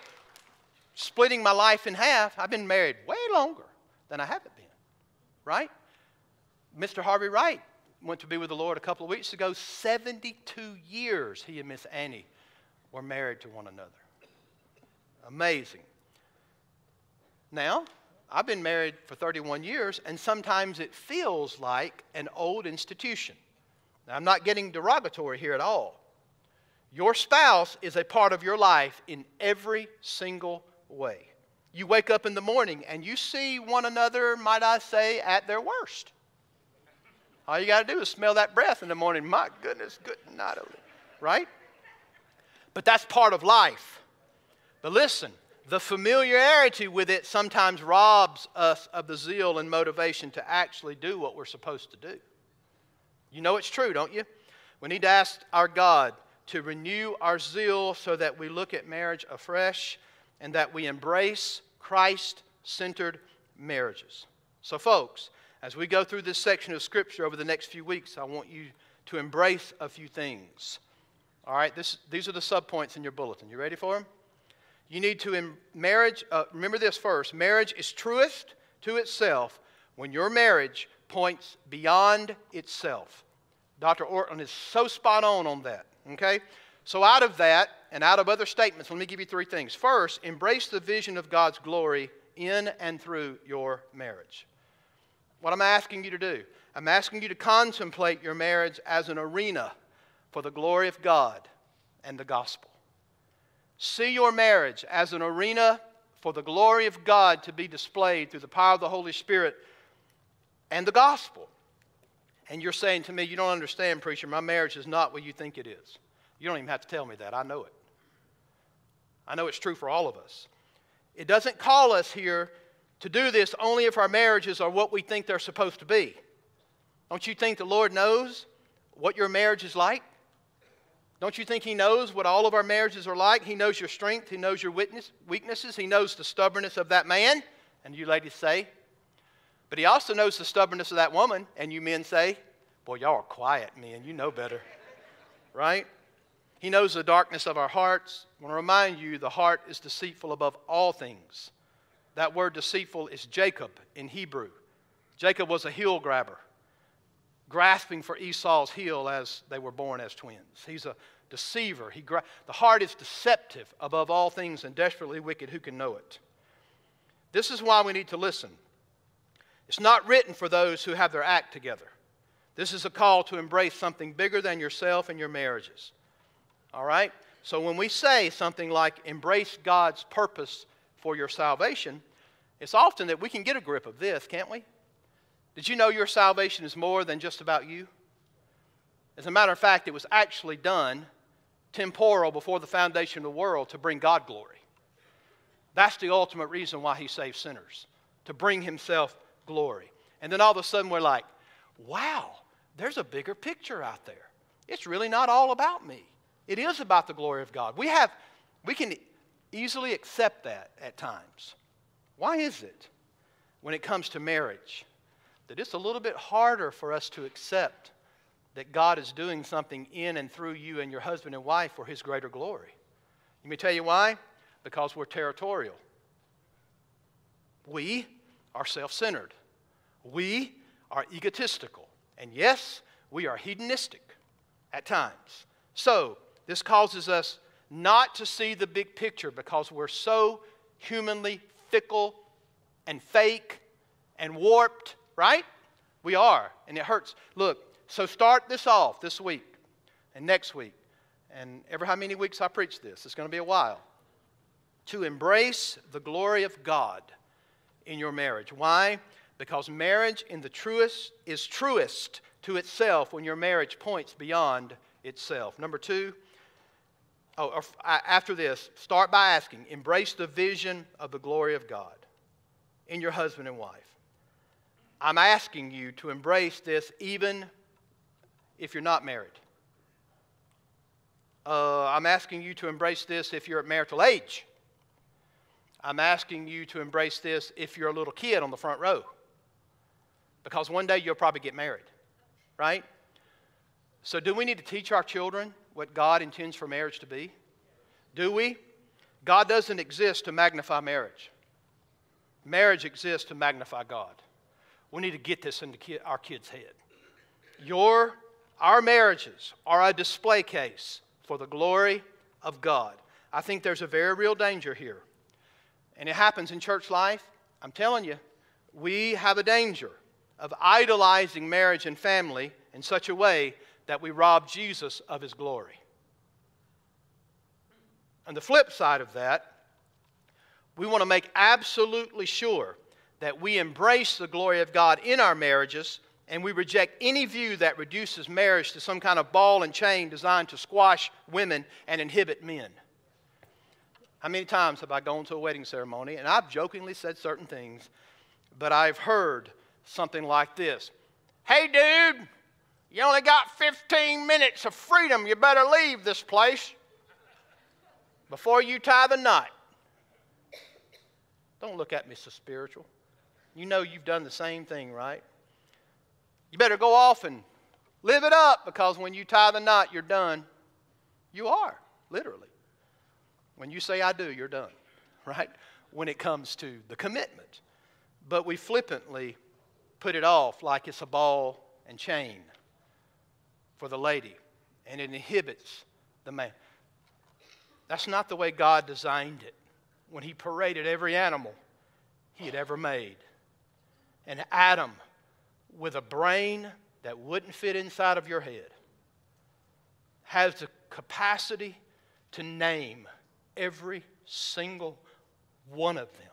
Splitting my life in half, I've been married way longer than I haven't been, right? Mr. Harvey Wright went to be with the Lord a couple of weeks ago. 72 years he and Miss Annie were married to one another. Amazing. Now, I've been married for 31 years, and sometimes it feels like an old institution. Now, I'm not getting derogatory here at all. Your spouse is a part of your life in every single way. You wake up in the morning and you see one another, might I say, at their worst. All you got to do is smell that breath in the morning. My goodness, good night, right? But that's part of life. But listen, the familiarity with it sometimes robs us of the zeal and motivation to actually do what we're supposed to do. You know it's true, don't you? We need to ask our God to renew our zeal so that we look at marriage afresh and that we embrace Christ centered marriages. So, folks, as we go through this section of Scripture over the next few weeks, I want you to embrace a few things. All right, this, these are the subpoints in your bulletin. You ready for them? You need to, in marriage, uh, remember this first marriage is truest to itself when your marriage points beyond itself. Dr. Ortlund is so spot on on that, okay? So, out of that and out of other statements, let me give you three things. First, embrace the vision of God's glory in and through your marriage. What I'm asking you to do, I'm asking you to contemplate your marriage as an arena for the glory of God and the gospel. See your marriage as an arena for the glory of God to be displayed through the power of the Holy Spirit and the gospel. And you're saying to me, You don't understand, preacher, my marriage is not what you think it is. You don't even have to tell me that. I know it. I know it's true for all of us. It doesn't call us here to do this only if our marriages are what we think they're supposed to be. Don't you think the Lord knows what your marriage is like? Don't you think He knows what all of our marriages are like? He knows your strength, He knows your witness, weaknesses, He knows the stubbornness of that man. And you ladies say, but He also knows the stubbornness of that woman. And you men say, boy, y'all are quiet, men. You know better. right? He knows the darkness of our hearts. I want to remind you the heart is deceitful above all things. That word deceitful is Jacob in Hebrew. Jacob was a heel grabber grasping for Esau's heel as they were born as twins. He's a deceiver. He gra- the heart is deceptive above all things and desperately wicked. Who can know it? This is why we need to listen. It's not written for those who have their act together. This is a call to embrace something bigger than yourself and your marriages. All right? So when we say something like embrace God's purpose for your salvation, it's often that we can get a grip of this, can't we? Did you know your salvation is more than just about you? As a matter of fact, it was actually done temporal before the foundation of the world to bring God glory. That's the ultimate reason why he saved sinners, to bring himself glory. And then all of a sudden we're like, wow, there's a bigger picture out there. It's really not all about me. It is about the glory of God. We have we can easily accept that at times. Why is it when it comes to marriage that it's a little bit harder for us to accept that God is doing something in and through you and your husband and wife for his greater glory. Let me tell you why? Because we're territorial. We are self centered. We are egotistical. And yes, we are hedonistic at times. So, this causes us not to see the big picture because we're so humanly fickle and fake and warped right? We are, and it hurts. Look, so start this off this week and next week, and every how many weeks I preach this, it's going to be a while, to embrace the glory of God in your marriage. Why? Because marriage in the truest is truest to itself when your marriage points beyond itself. Number two, oh, after this, start by asking, embrace the vision of the glory of God in your husband and wife. I'm asking you to embrace this even if you're not married. Uh, I'm asking you to embrace this if you're at marital age. I'm asking you to embrace this if you're a little kid on the front row. Because one day you'll probably get married, right? So, do we need to teach our children what God intends for marriage to be? Do we? God doesn't exist to magnify marriage, marriage exists to magnify God. We need to get this into our kids' head. Your, our marriages are a display case for the glory of God. I think there's a very real danger here. And it happens in church life. I'm telling you, we have a danger of idolizing marriage and family in such a way that we rob Jesus of his glory. And the flip side of that, we want to make absolutely sure that we embrace the glory of God in our marriages and we reject any view that reduces marriage to some kind of ball and chain designed to squash women and inhibit men. How many times have I gone to a wedding ceremony and I've jokingly said certain things, but I've heard something like this Hey, dude, you only got 15 minutes of freedom. You better leave this place before you tie the knot. Don't look at me so spiritual. You know you've done the same thing, right? You better go off and live it up because when you tie the knot, you're done. You are, literally. When you say I do, you're done, <laughs> right? When it comes to the commitment. But we flippantly put it off like it's a ball and chain for the lady, and it inhibits the man. That's not the way God designed it when He paraded every animal He had ever made. And Adam with a brain that wouldn't fit inside of your head has the capacity to name every single one of them.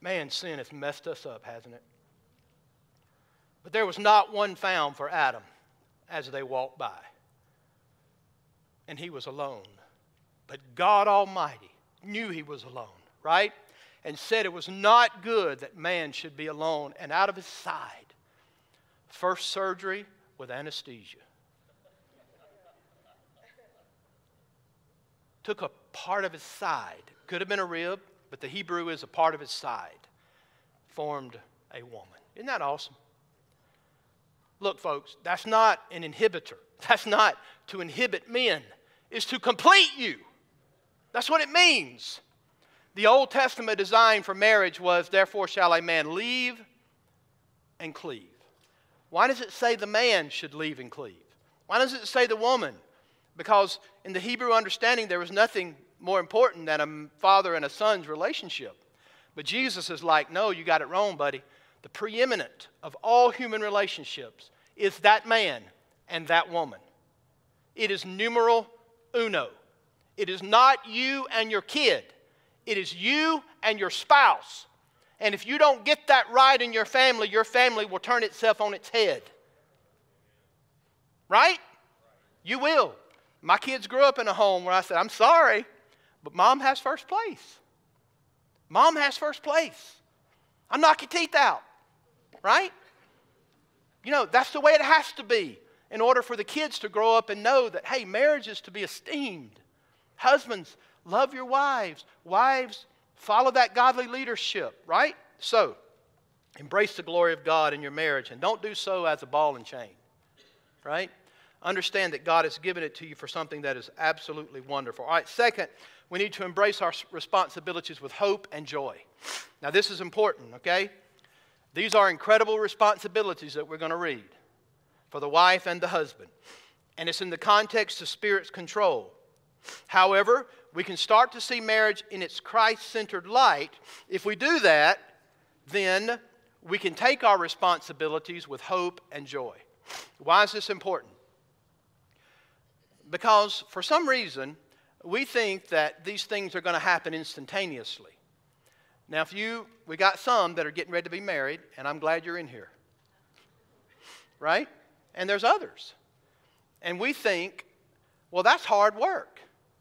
Man, sin has messed us up, hasn't it? But there was not one found for Adam as they walked by. And he was alone. But God Almighty knew he was alone, right? and said it was not good that man should be alone, and out of his side, first surgery with anesthesia. Took a part of his side, could have been a rib, but the Hebrew is a part of his side, formed a woman. Isn't that awesome? Look, folks, that's not an inhibitor. <laughs> That's not to inhibit men, it's to complete you. That's what it means. The Old Testament design for marriage was, therefore, shall a man leave and cleave. Why does it say the man should leave and cleave? Why does it say the woman? Because in the Hebrew understanding, there was nothing more important than a father and a son's relationship. But Jesus is like, no, you got it wrong, buddy. The preeminent of all human relationships is that man and that woman. It is numeral uno. It is not you and your kid. It is you and your spouse. And if you don't get that right in your family, your family will turn itself on its head. Right? You will. My kids grew up in a home where I said, I'm sorry, but mom has first place. Mom has first place. I knock your teeth out. Right? You know, that's the way it has to be in order for the kids to grow up and know that, hey, marriage is to be esteemed. Husbands, Love your wives. Wives, follow that godly leadership, right? So, embrace the glory of God in your marriage and don't do so as a ball and chain, right? Understand that God has given it to you for something that is absolutely wonderful. All right, second, we need to embrace our responsibilities with hope and joy. Now, this is important, okay? These are incredible responsibilities that we're going to read for the wife and the husband. And it's in the context of Spirit's control. However, we can start to see marriage in its Christ centered light. If we do that, then we can take our responsibilities with hope and joy. Why is this important? Because for some reason, we think that these things are going to happen instantaneously. Now, if you, we got some that are getting ready to be married, and I'm glad you're in here. Right? And there's others. And we think, well, that's hard work.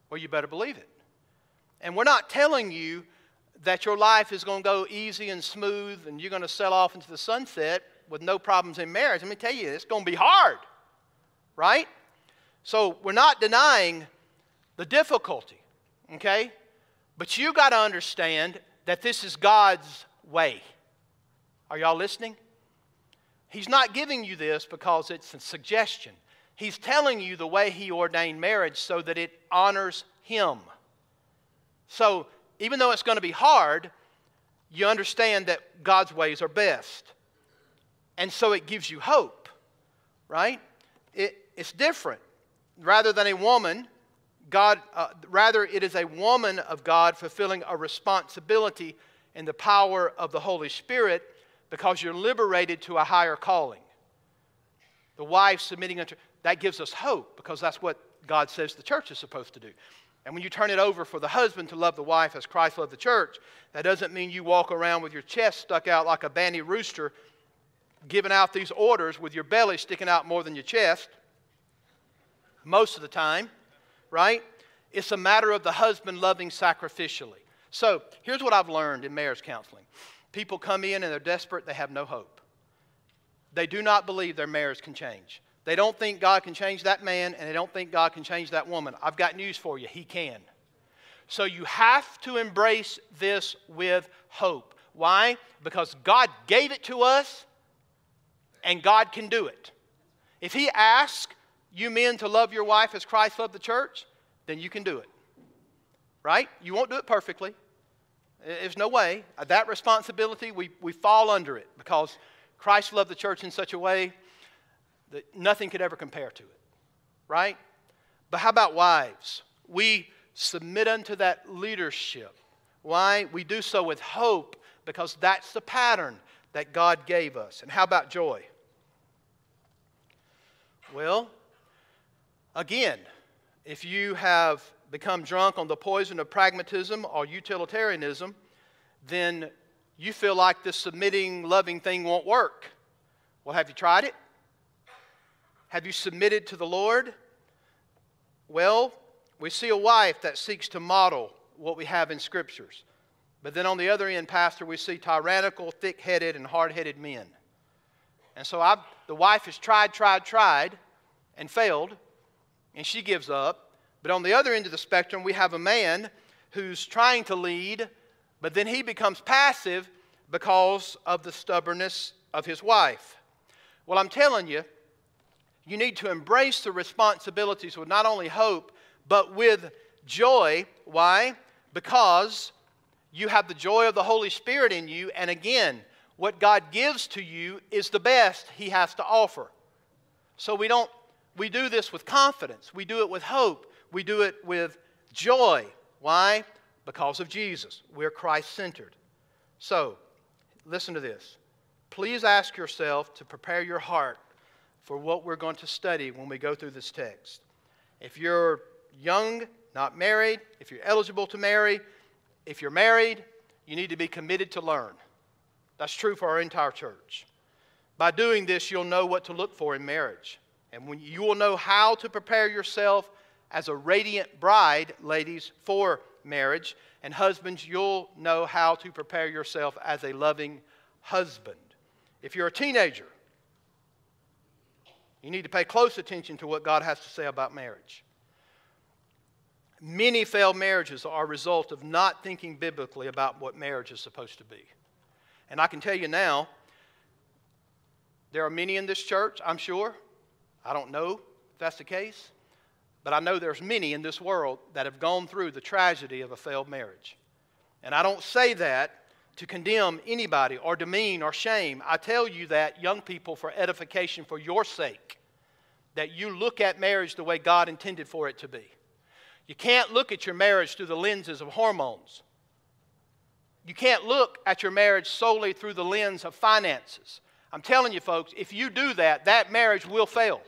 Well, you better believe it. And we're not telling you that your life is going to go easy and smooth and you're going to sell off into the sunset with no problems in marriage. Let me tell you, it's going to be hard, right? So we're not denying the difficulty, okay? But you got to understand that this is God's way. Are y'all listening? He's not giving you this because it's a suggestion. He's telling you the way He ordained marriage so that it honors Him. So, even though it's going to be hard, you understand that God's ways are best. And so it gives you hope, right? It, it's different. Rather than a woman, God, uh, rather it is a woman of God fulfilling a responsibility in the power of the Holy Spirit because you're liberated to a higher calling. The wife submitting unto that gives us hope because that's what God says the church is supposed to do. And when you turn it over for the husband to love the wife as Christ loved the church, that doesn't mean you walk around with your chest stuck out like a banty rooster, giving out these orders with your belly sticking out more than your chest. Most of the time, right? It's a matter of the husband loving sacrificially. So here's what I've learned in marriage counseling people come in and they're desperate, they have no hope. They do not believe their marriage can change. They don't think God can change that man, and they don't think God can change that woman. I've got news for you He can. So you have to embrace this with hope. Why? Because God gave it to us, and God can do it. If He asks you men to love your wife as Christ loved the church, then you can do it. Right? You won't do it perfectly. There's no way. Uh, that responsibility, we, we fall under it because Christ loved the church in such a way that nothing could ever compare to it, right? But how about wives? We submit unto that leadership. Why? We do so with hope because that's the pattern that God gave us. And how about joy? Well, again, if you have become drunk on the poison of pragmatism or utilitarianism, then you feel like this submitting, loving thing won't work. Well, have you tried it? Have you submitted to the Lord? Well, we see a wife that seeks to model what we have in scriptures. But then on the other end, Pastor, we see tyrannical, thick headed, and hard headed men. And so I've, the wife has tried, tried, tried, and failed, and she gives up. But on the other end of the spectrum, we have a man who's trying to lead, but then he becomes passive because of the stubbornness of his wife. Well, I'm telling you, you need to embrace the responsibilities with not only hope, but with joy. Why? Because you have the joy of the Holy Spirit in you. And again, what God gives to you is the best He has to offer. So we don't, we do this with confidence. We do it with hope. We do it with joy. Why? Because of Jesus. We're Christ centered. So, listen to this. Please ask yourself to prepare your heart for what we're going to study when we go through this text. If you're young, not married, if you're eligible to marry, if you're married, you need to be committed to learn. That's true for our entire church. By doing this, you'll know what to look for in marriage. And when you will know how to prepare yourself as a radiant bride, ladies, for marriage. And husbands, you'll know how to prepare yourself as a loving husband. If you're a teenager, you need to pay close attention to what God has to say about marriage. Many failed marriages are a result of not thinking biblically about what marriage is supposed to be. And I can tell you now, there are many in this church, I'm sure. I don't know if that's the case, but I know there's many in this world that have gone through the tragedy of a failed marriage. And I don't say that to condemn anybody or demean or shame. I tell you that, young people, for edification for your sake, that you look at marriage the way God intended for it to be. You can't look at your marriage through the lenses of hormones. You can't look at your marriage solely through the lens of finances. I'm telling you, folks, if you do that, that marriage will fail.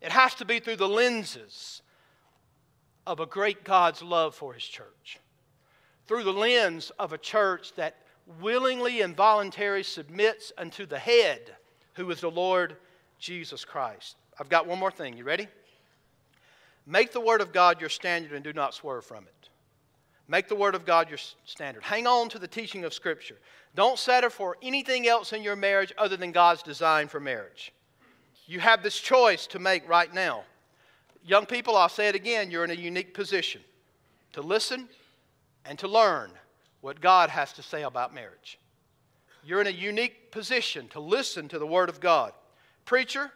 It has to be through the lenses of a great God's love for His church through the lens of a church that willingly and voluntarily submits unto the head, who is the Lord Jesus Christ. I've got one more thing. You ready? Make the Word of God your standard and do not swerve from it. Make the Word of God your standard. Hang on to the teaching of Scripture. Don't settle for anything else in your marriage other than God's design for marriage. You have this choice to make right now. Young people, I'll say it again, you're in a unique position to listen and to learn what God has to say about marriage. You're in a unique position to listen to the Word of God. Preacher,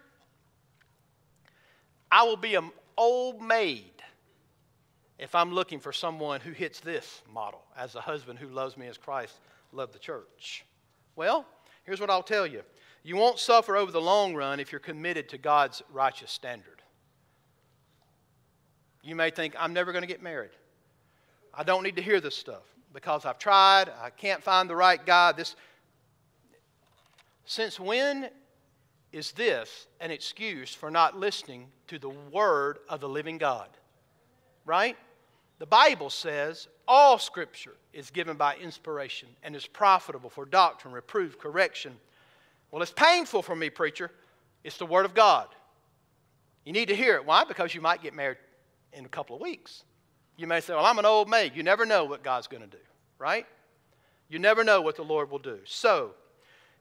I will be an old maid if I'm looking for someone who hits this model as a husband who loves me as Christ loved the church. Well, here's what I'll tell you you won't suffer over the long run if you're committed to God's righteous standard. You may think, I'm never going to get married. I don't need to hear this stuff because I've tried, I can't find the right guy. This Since when is this an excuse for not listening to the word of the living God? Right? The Bible says all scripture is given by inspiration and is profitable for doctrine, reproof, correction. Well, it's painful for me, preacher. It's the word of God. You need to hear it. Why? Because you might get married in a couple of weeks. You may say, Well, I'm an old maid. You never know what God's going to do, right? You never know what the Lord will do. So,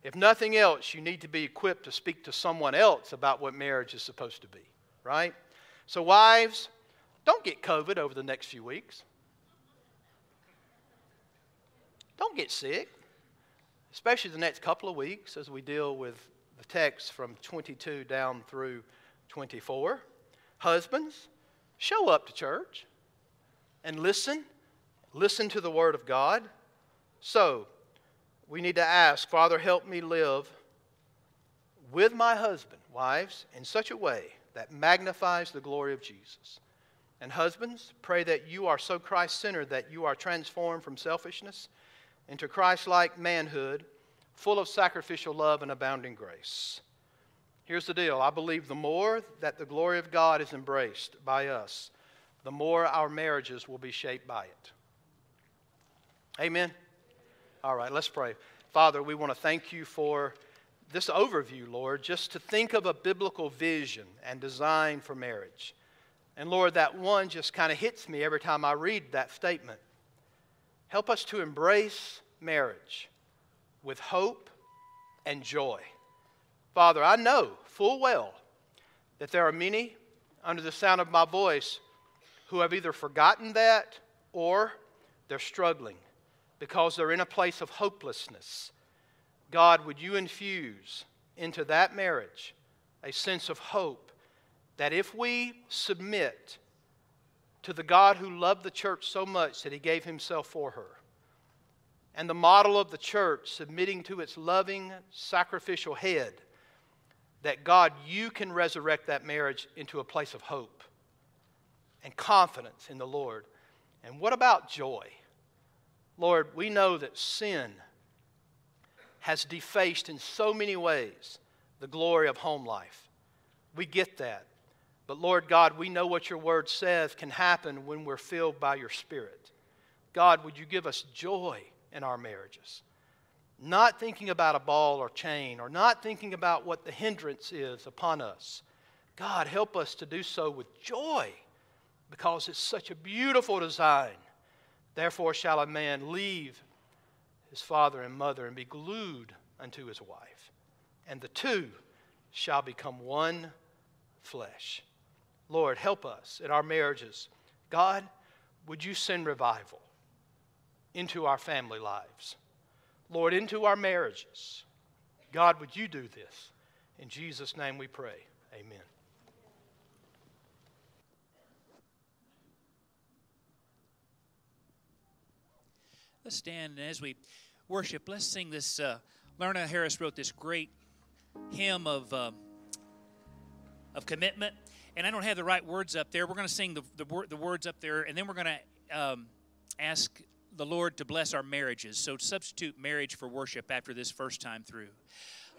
if nothing else, you need to be equipped to speak to someone else about what marriage is supposed to be, right? So, wives, don't get COVID over the next few weeks. Don't get sick, especially the next couple of weeks as we deal with the text from 22 down through 24. Husbands, show up to church and listen. Listen to the Word of God. So, we need to ask, Father, help me live with my husband, wives, in such a way that magnifies the glory of Jesus. And husbands, pray that you are so Christ centered that you are transformed from selfishness into Christ like manhood, full of sacrificial love and abounding grace. Here's the deal I believe the more that the glory of God is embraced by us, the more our marriages will be shaped by it. Amen. All right, let's pray. Father, we want to thank you for this overview, Lord, just to think of a biblical vision and design for marriage. And Lord, that one just kind of hits me every time I read that statement. Help us to embrace marriage with hope and joy. Father, I know full well that there are many under the sound of my voice who have either forgotten that or they're struggling because they're in a place of hopelessness. God, would you infuse into that marriage a sense of hope that if we submit to the God who loved the church so much that he gave himself for her, and the model of the church submitting to its loving, sacrificial head, that God, you can resurrect that marriage into a place of hope and confidence in the Lord. And what about joy? Lord, we know that sin has defaced in so many ways the glory of home life. We get that. But Lord God, we know what your word says can happen when we're filled by your Spirit. God, would you give us joy in our marriages? Not thinking about a ball or chain, or not thinking about what the hindrance is upon us. God, help us to do so with joy because it's such a beautiful design. Therefore, shall a man leave his father and mother and be glued unto his wife, and the two shall become one flesh. Lord, help us in our marriages. God, would you send revival into our family lives? Lord, into our marriages. God, would you do this? In Jesus' name we pray. Amen. Let's stand and as we worship, let's sing this. Uh, Lerna Harris wrote this great hymn of, uh, of commitment. And I don't have the right words up there. We're going to sing the, the, the words up there, and then we're going to um, ask the Lord to bless our marriages. So substitute marriage for worship after this first time through.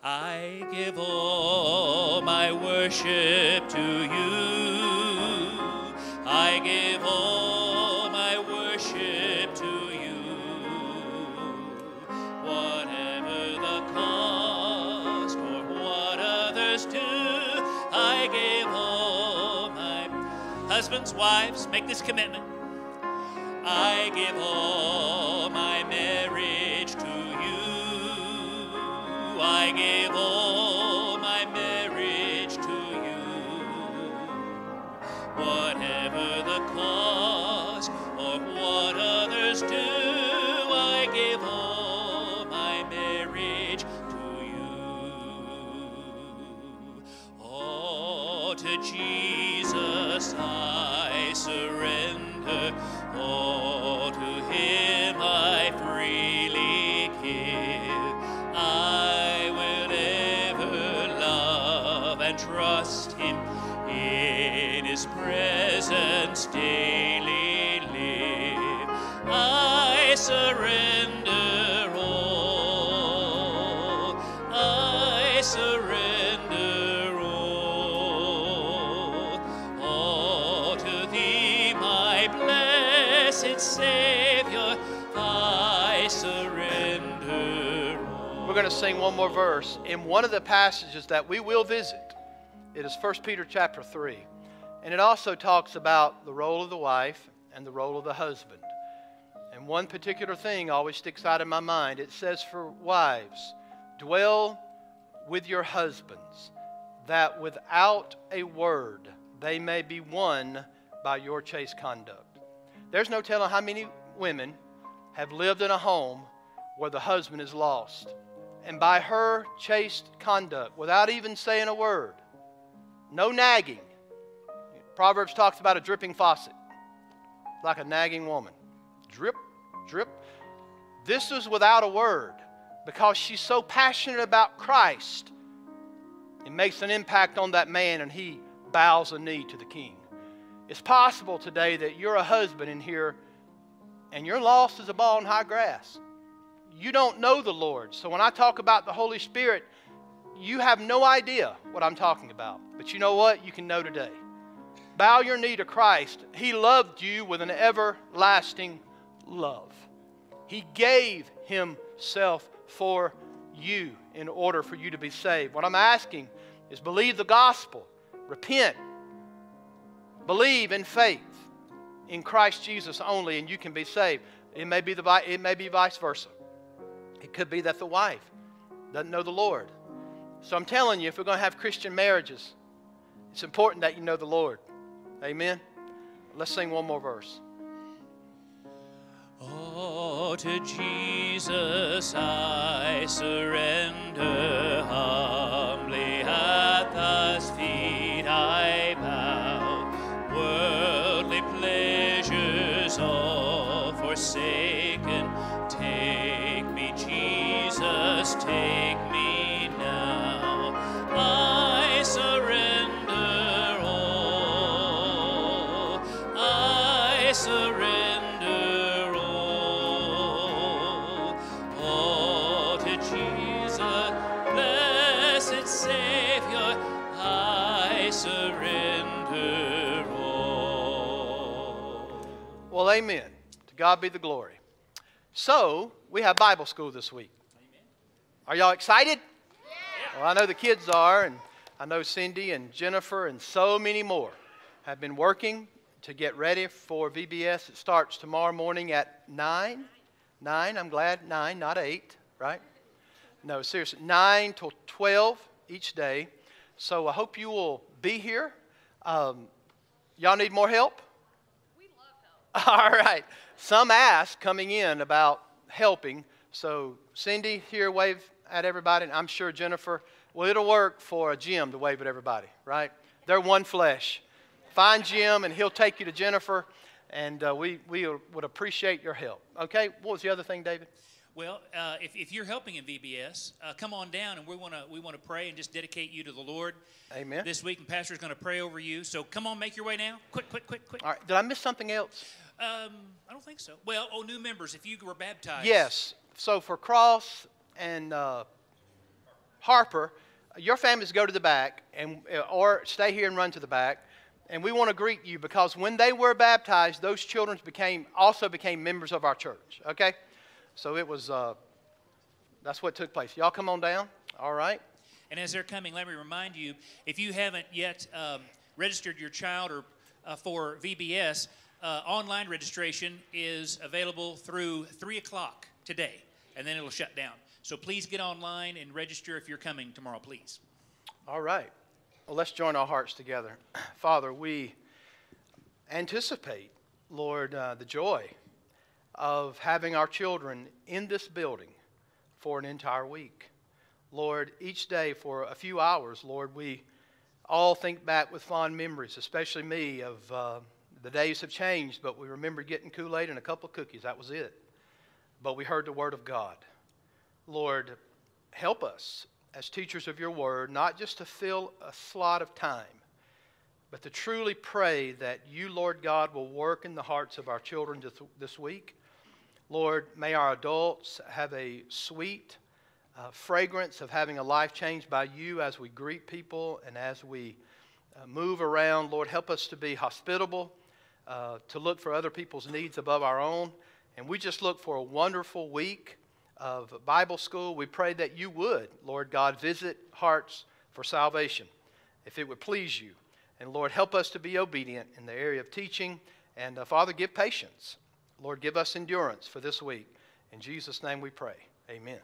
I give all my worship to you. I give all husbands, wives, make this commitment. I give all sing one more verse in one of the passages that we will visit. It is 1 Peter chapter 3. And it also talks about the role of the wife and the role of the husband. And one particular thing always sticks out in my mind. It says for wives, dwell with your husbands, that without a word they may be won by your chaste conduct. There's no telling how many women have lived in a home where the husband is lost. And by her chaste conduct, without even saying a word, no nagging. Proverbs talks about a dripping faucet, like a nagging woman. Drip, drip. This is without a word because she's so passionate about Christ. It makes an impact on that man and he bows a knee to the king. It's possible today that you're a husband in here and you're lost as a ball in high grass. You don't know the Lord. So when I talk about the Holy Spirit, you have no idea what I'm talking about. But you know what? You can know today. Bow your knee to Christ. He loved you with an everlasting love. He gave Himself for you in order for you to be saved. What I'm asking is believe the gospel, repent, believe in faith in Christ Jesus only, and you can be saved. It may be, the, it may be vice versa. It could be that the wife doesn't know the Lord. So I'm telling you, if we're going to have Christian marriages, it's important that you know the Lord. Amen. Let's sing one more verse. Oh, to Jesus I surrender. Humbly at Thy's feet amen. To God be the glory. So, we have Bible school this week. Amen. Are y'all excited? Well, I know the kids are, and I know Cindy and Jennifer and so many more have been working to get ready for VBS. It starts tomorrow morning at 9. 9, I'm glad, 9, not 8, right? No, seriously, 9 till 12 each day. So I hope you will be here. Um, y'all need more help? <laughs> All right. Some asked coming in about helping. So Cindy here, wave at everybody. And I'm sure Jennifer, well, it'll work for Jim to wave at everybody, right? They're one flesh. Find Jim and he'll take you to Jennifer. And uh, we, we would appreciate your help. Okay? What was the other thing, David? Well, uh, if, if you're helping in VBS, uh, come on down and we want to we want to pray and just dedicate you to the Lord Amen. this week. And Pastor's going to pray over you. So come on, make your way now. Quick, quick, quick, quick. All right. Did I miss something else? Um, I don't think so. Well, oh, new members, if you were baptized. Yes. So for Cross and uh, Harper, your families go to the back and uh, or stay here and run to the back. And we want to greet you because when they were baptized, those children became also became members of our church. Okay, so it was uh, that's what took place. Y'all come on down. All right. And as they're coming, let me remind you if you haven't yet um, registered your child or uh, for VBS, uh, online registration is available through 3 o'clock today, and then it'll shut down. So please get online and register if you're coming tomorrow, please. All right. Well, let's join our hearts together. <clears throat> Father, we anticipate, Lord, uh, the joy of having our children in this building for an entire week. Lord, each day for a few hours, Lord, we all think back with fond memories, especially me, of uh, the days have changed, but we remember getting Kool Aid and a couple of cookies. That was it. But we heard the Word of God. Lord, help us as teachers of your Word, not just to fill a slot of time, but to truly pray that you, Lord God, will work in the hearts of our children this week. Lord, may our adults have a sweet uh, fragrance of having a life changed by you as we greet people and as we uh, move around. Lord, help us to be hospitable, uh, to look for other people's needs above our own. And we just look for a wonderful week of Bible school. We pray that you would, Lord God, visit hearts for salvation, if it would please you. And Lord, help us to be obedient in the area of teaching. And uh, Father, give patience. Lord, give us endurance for this week. In Jesus' name we pray. Amen.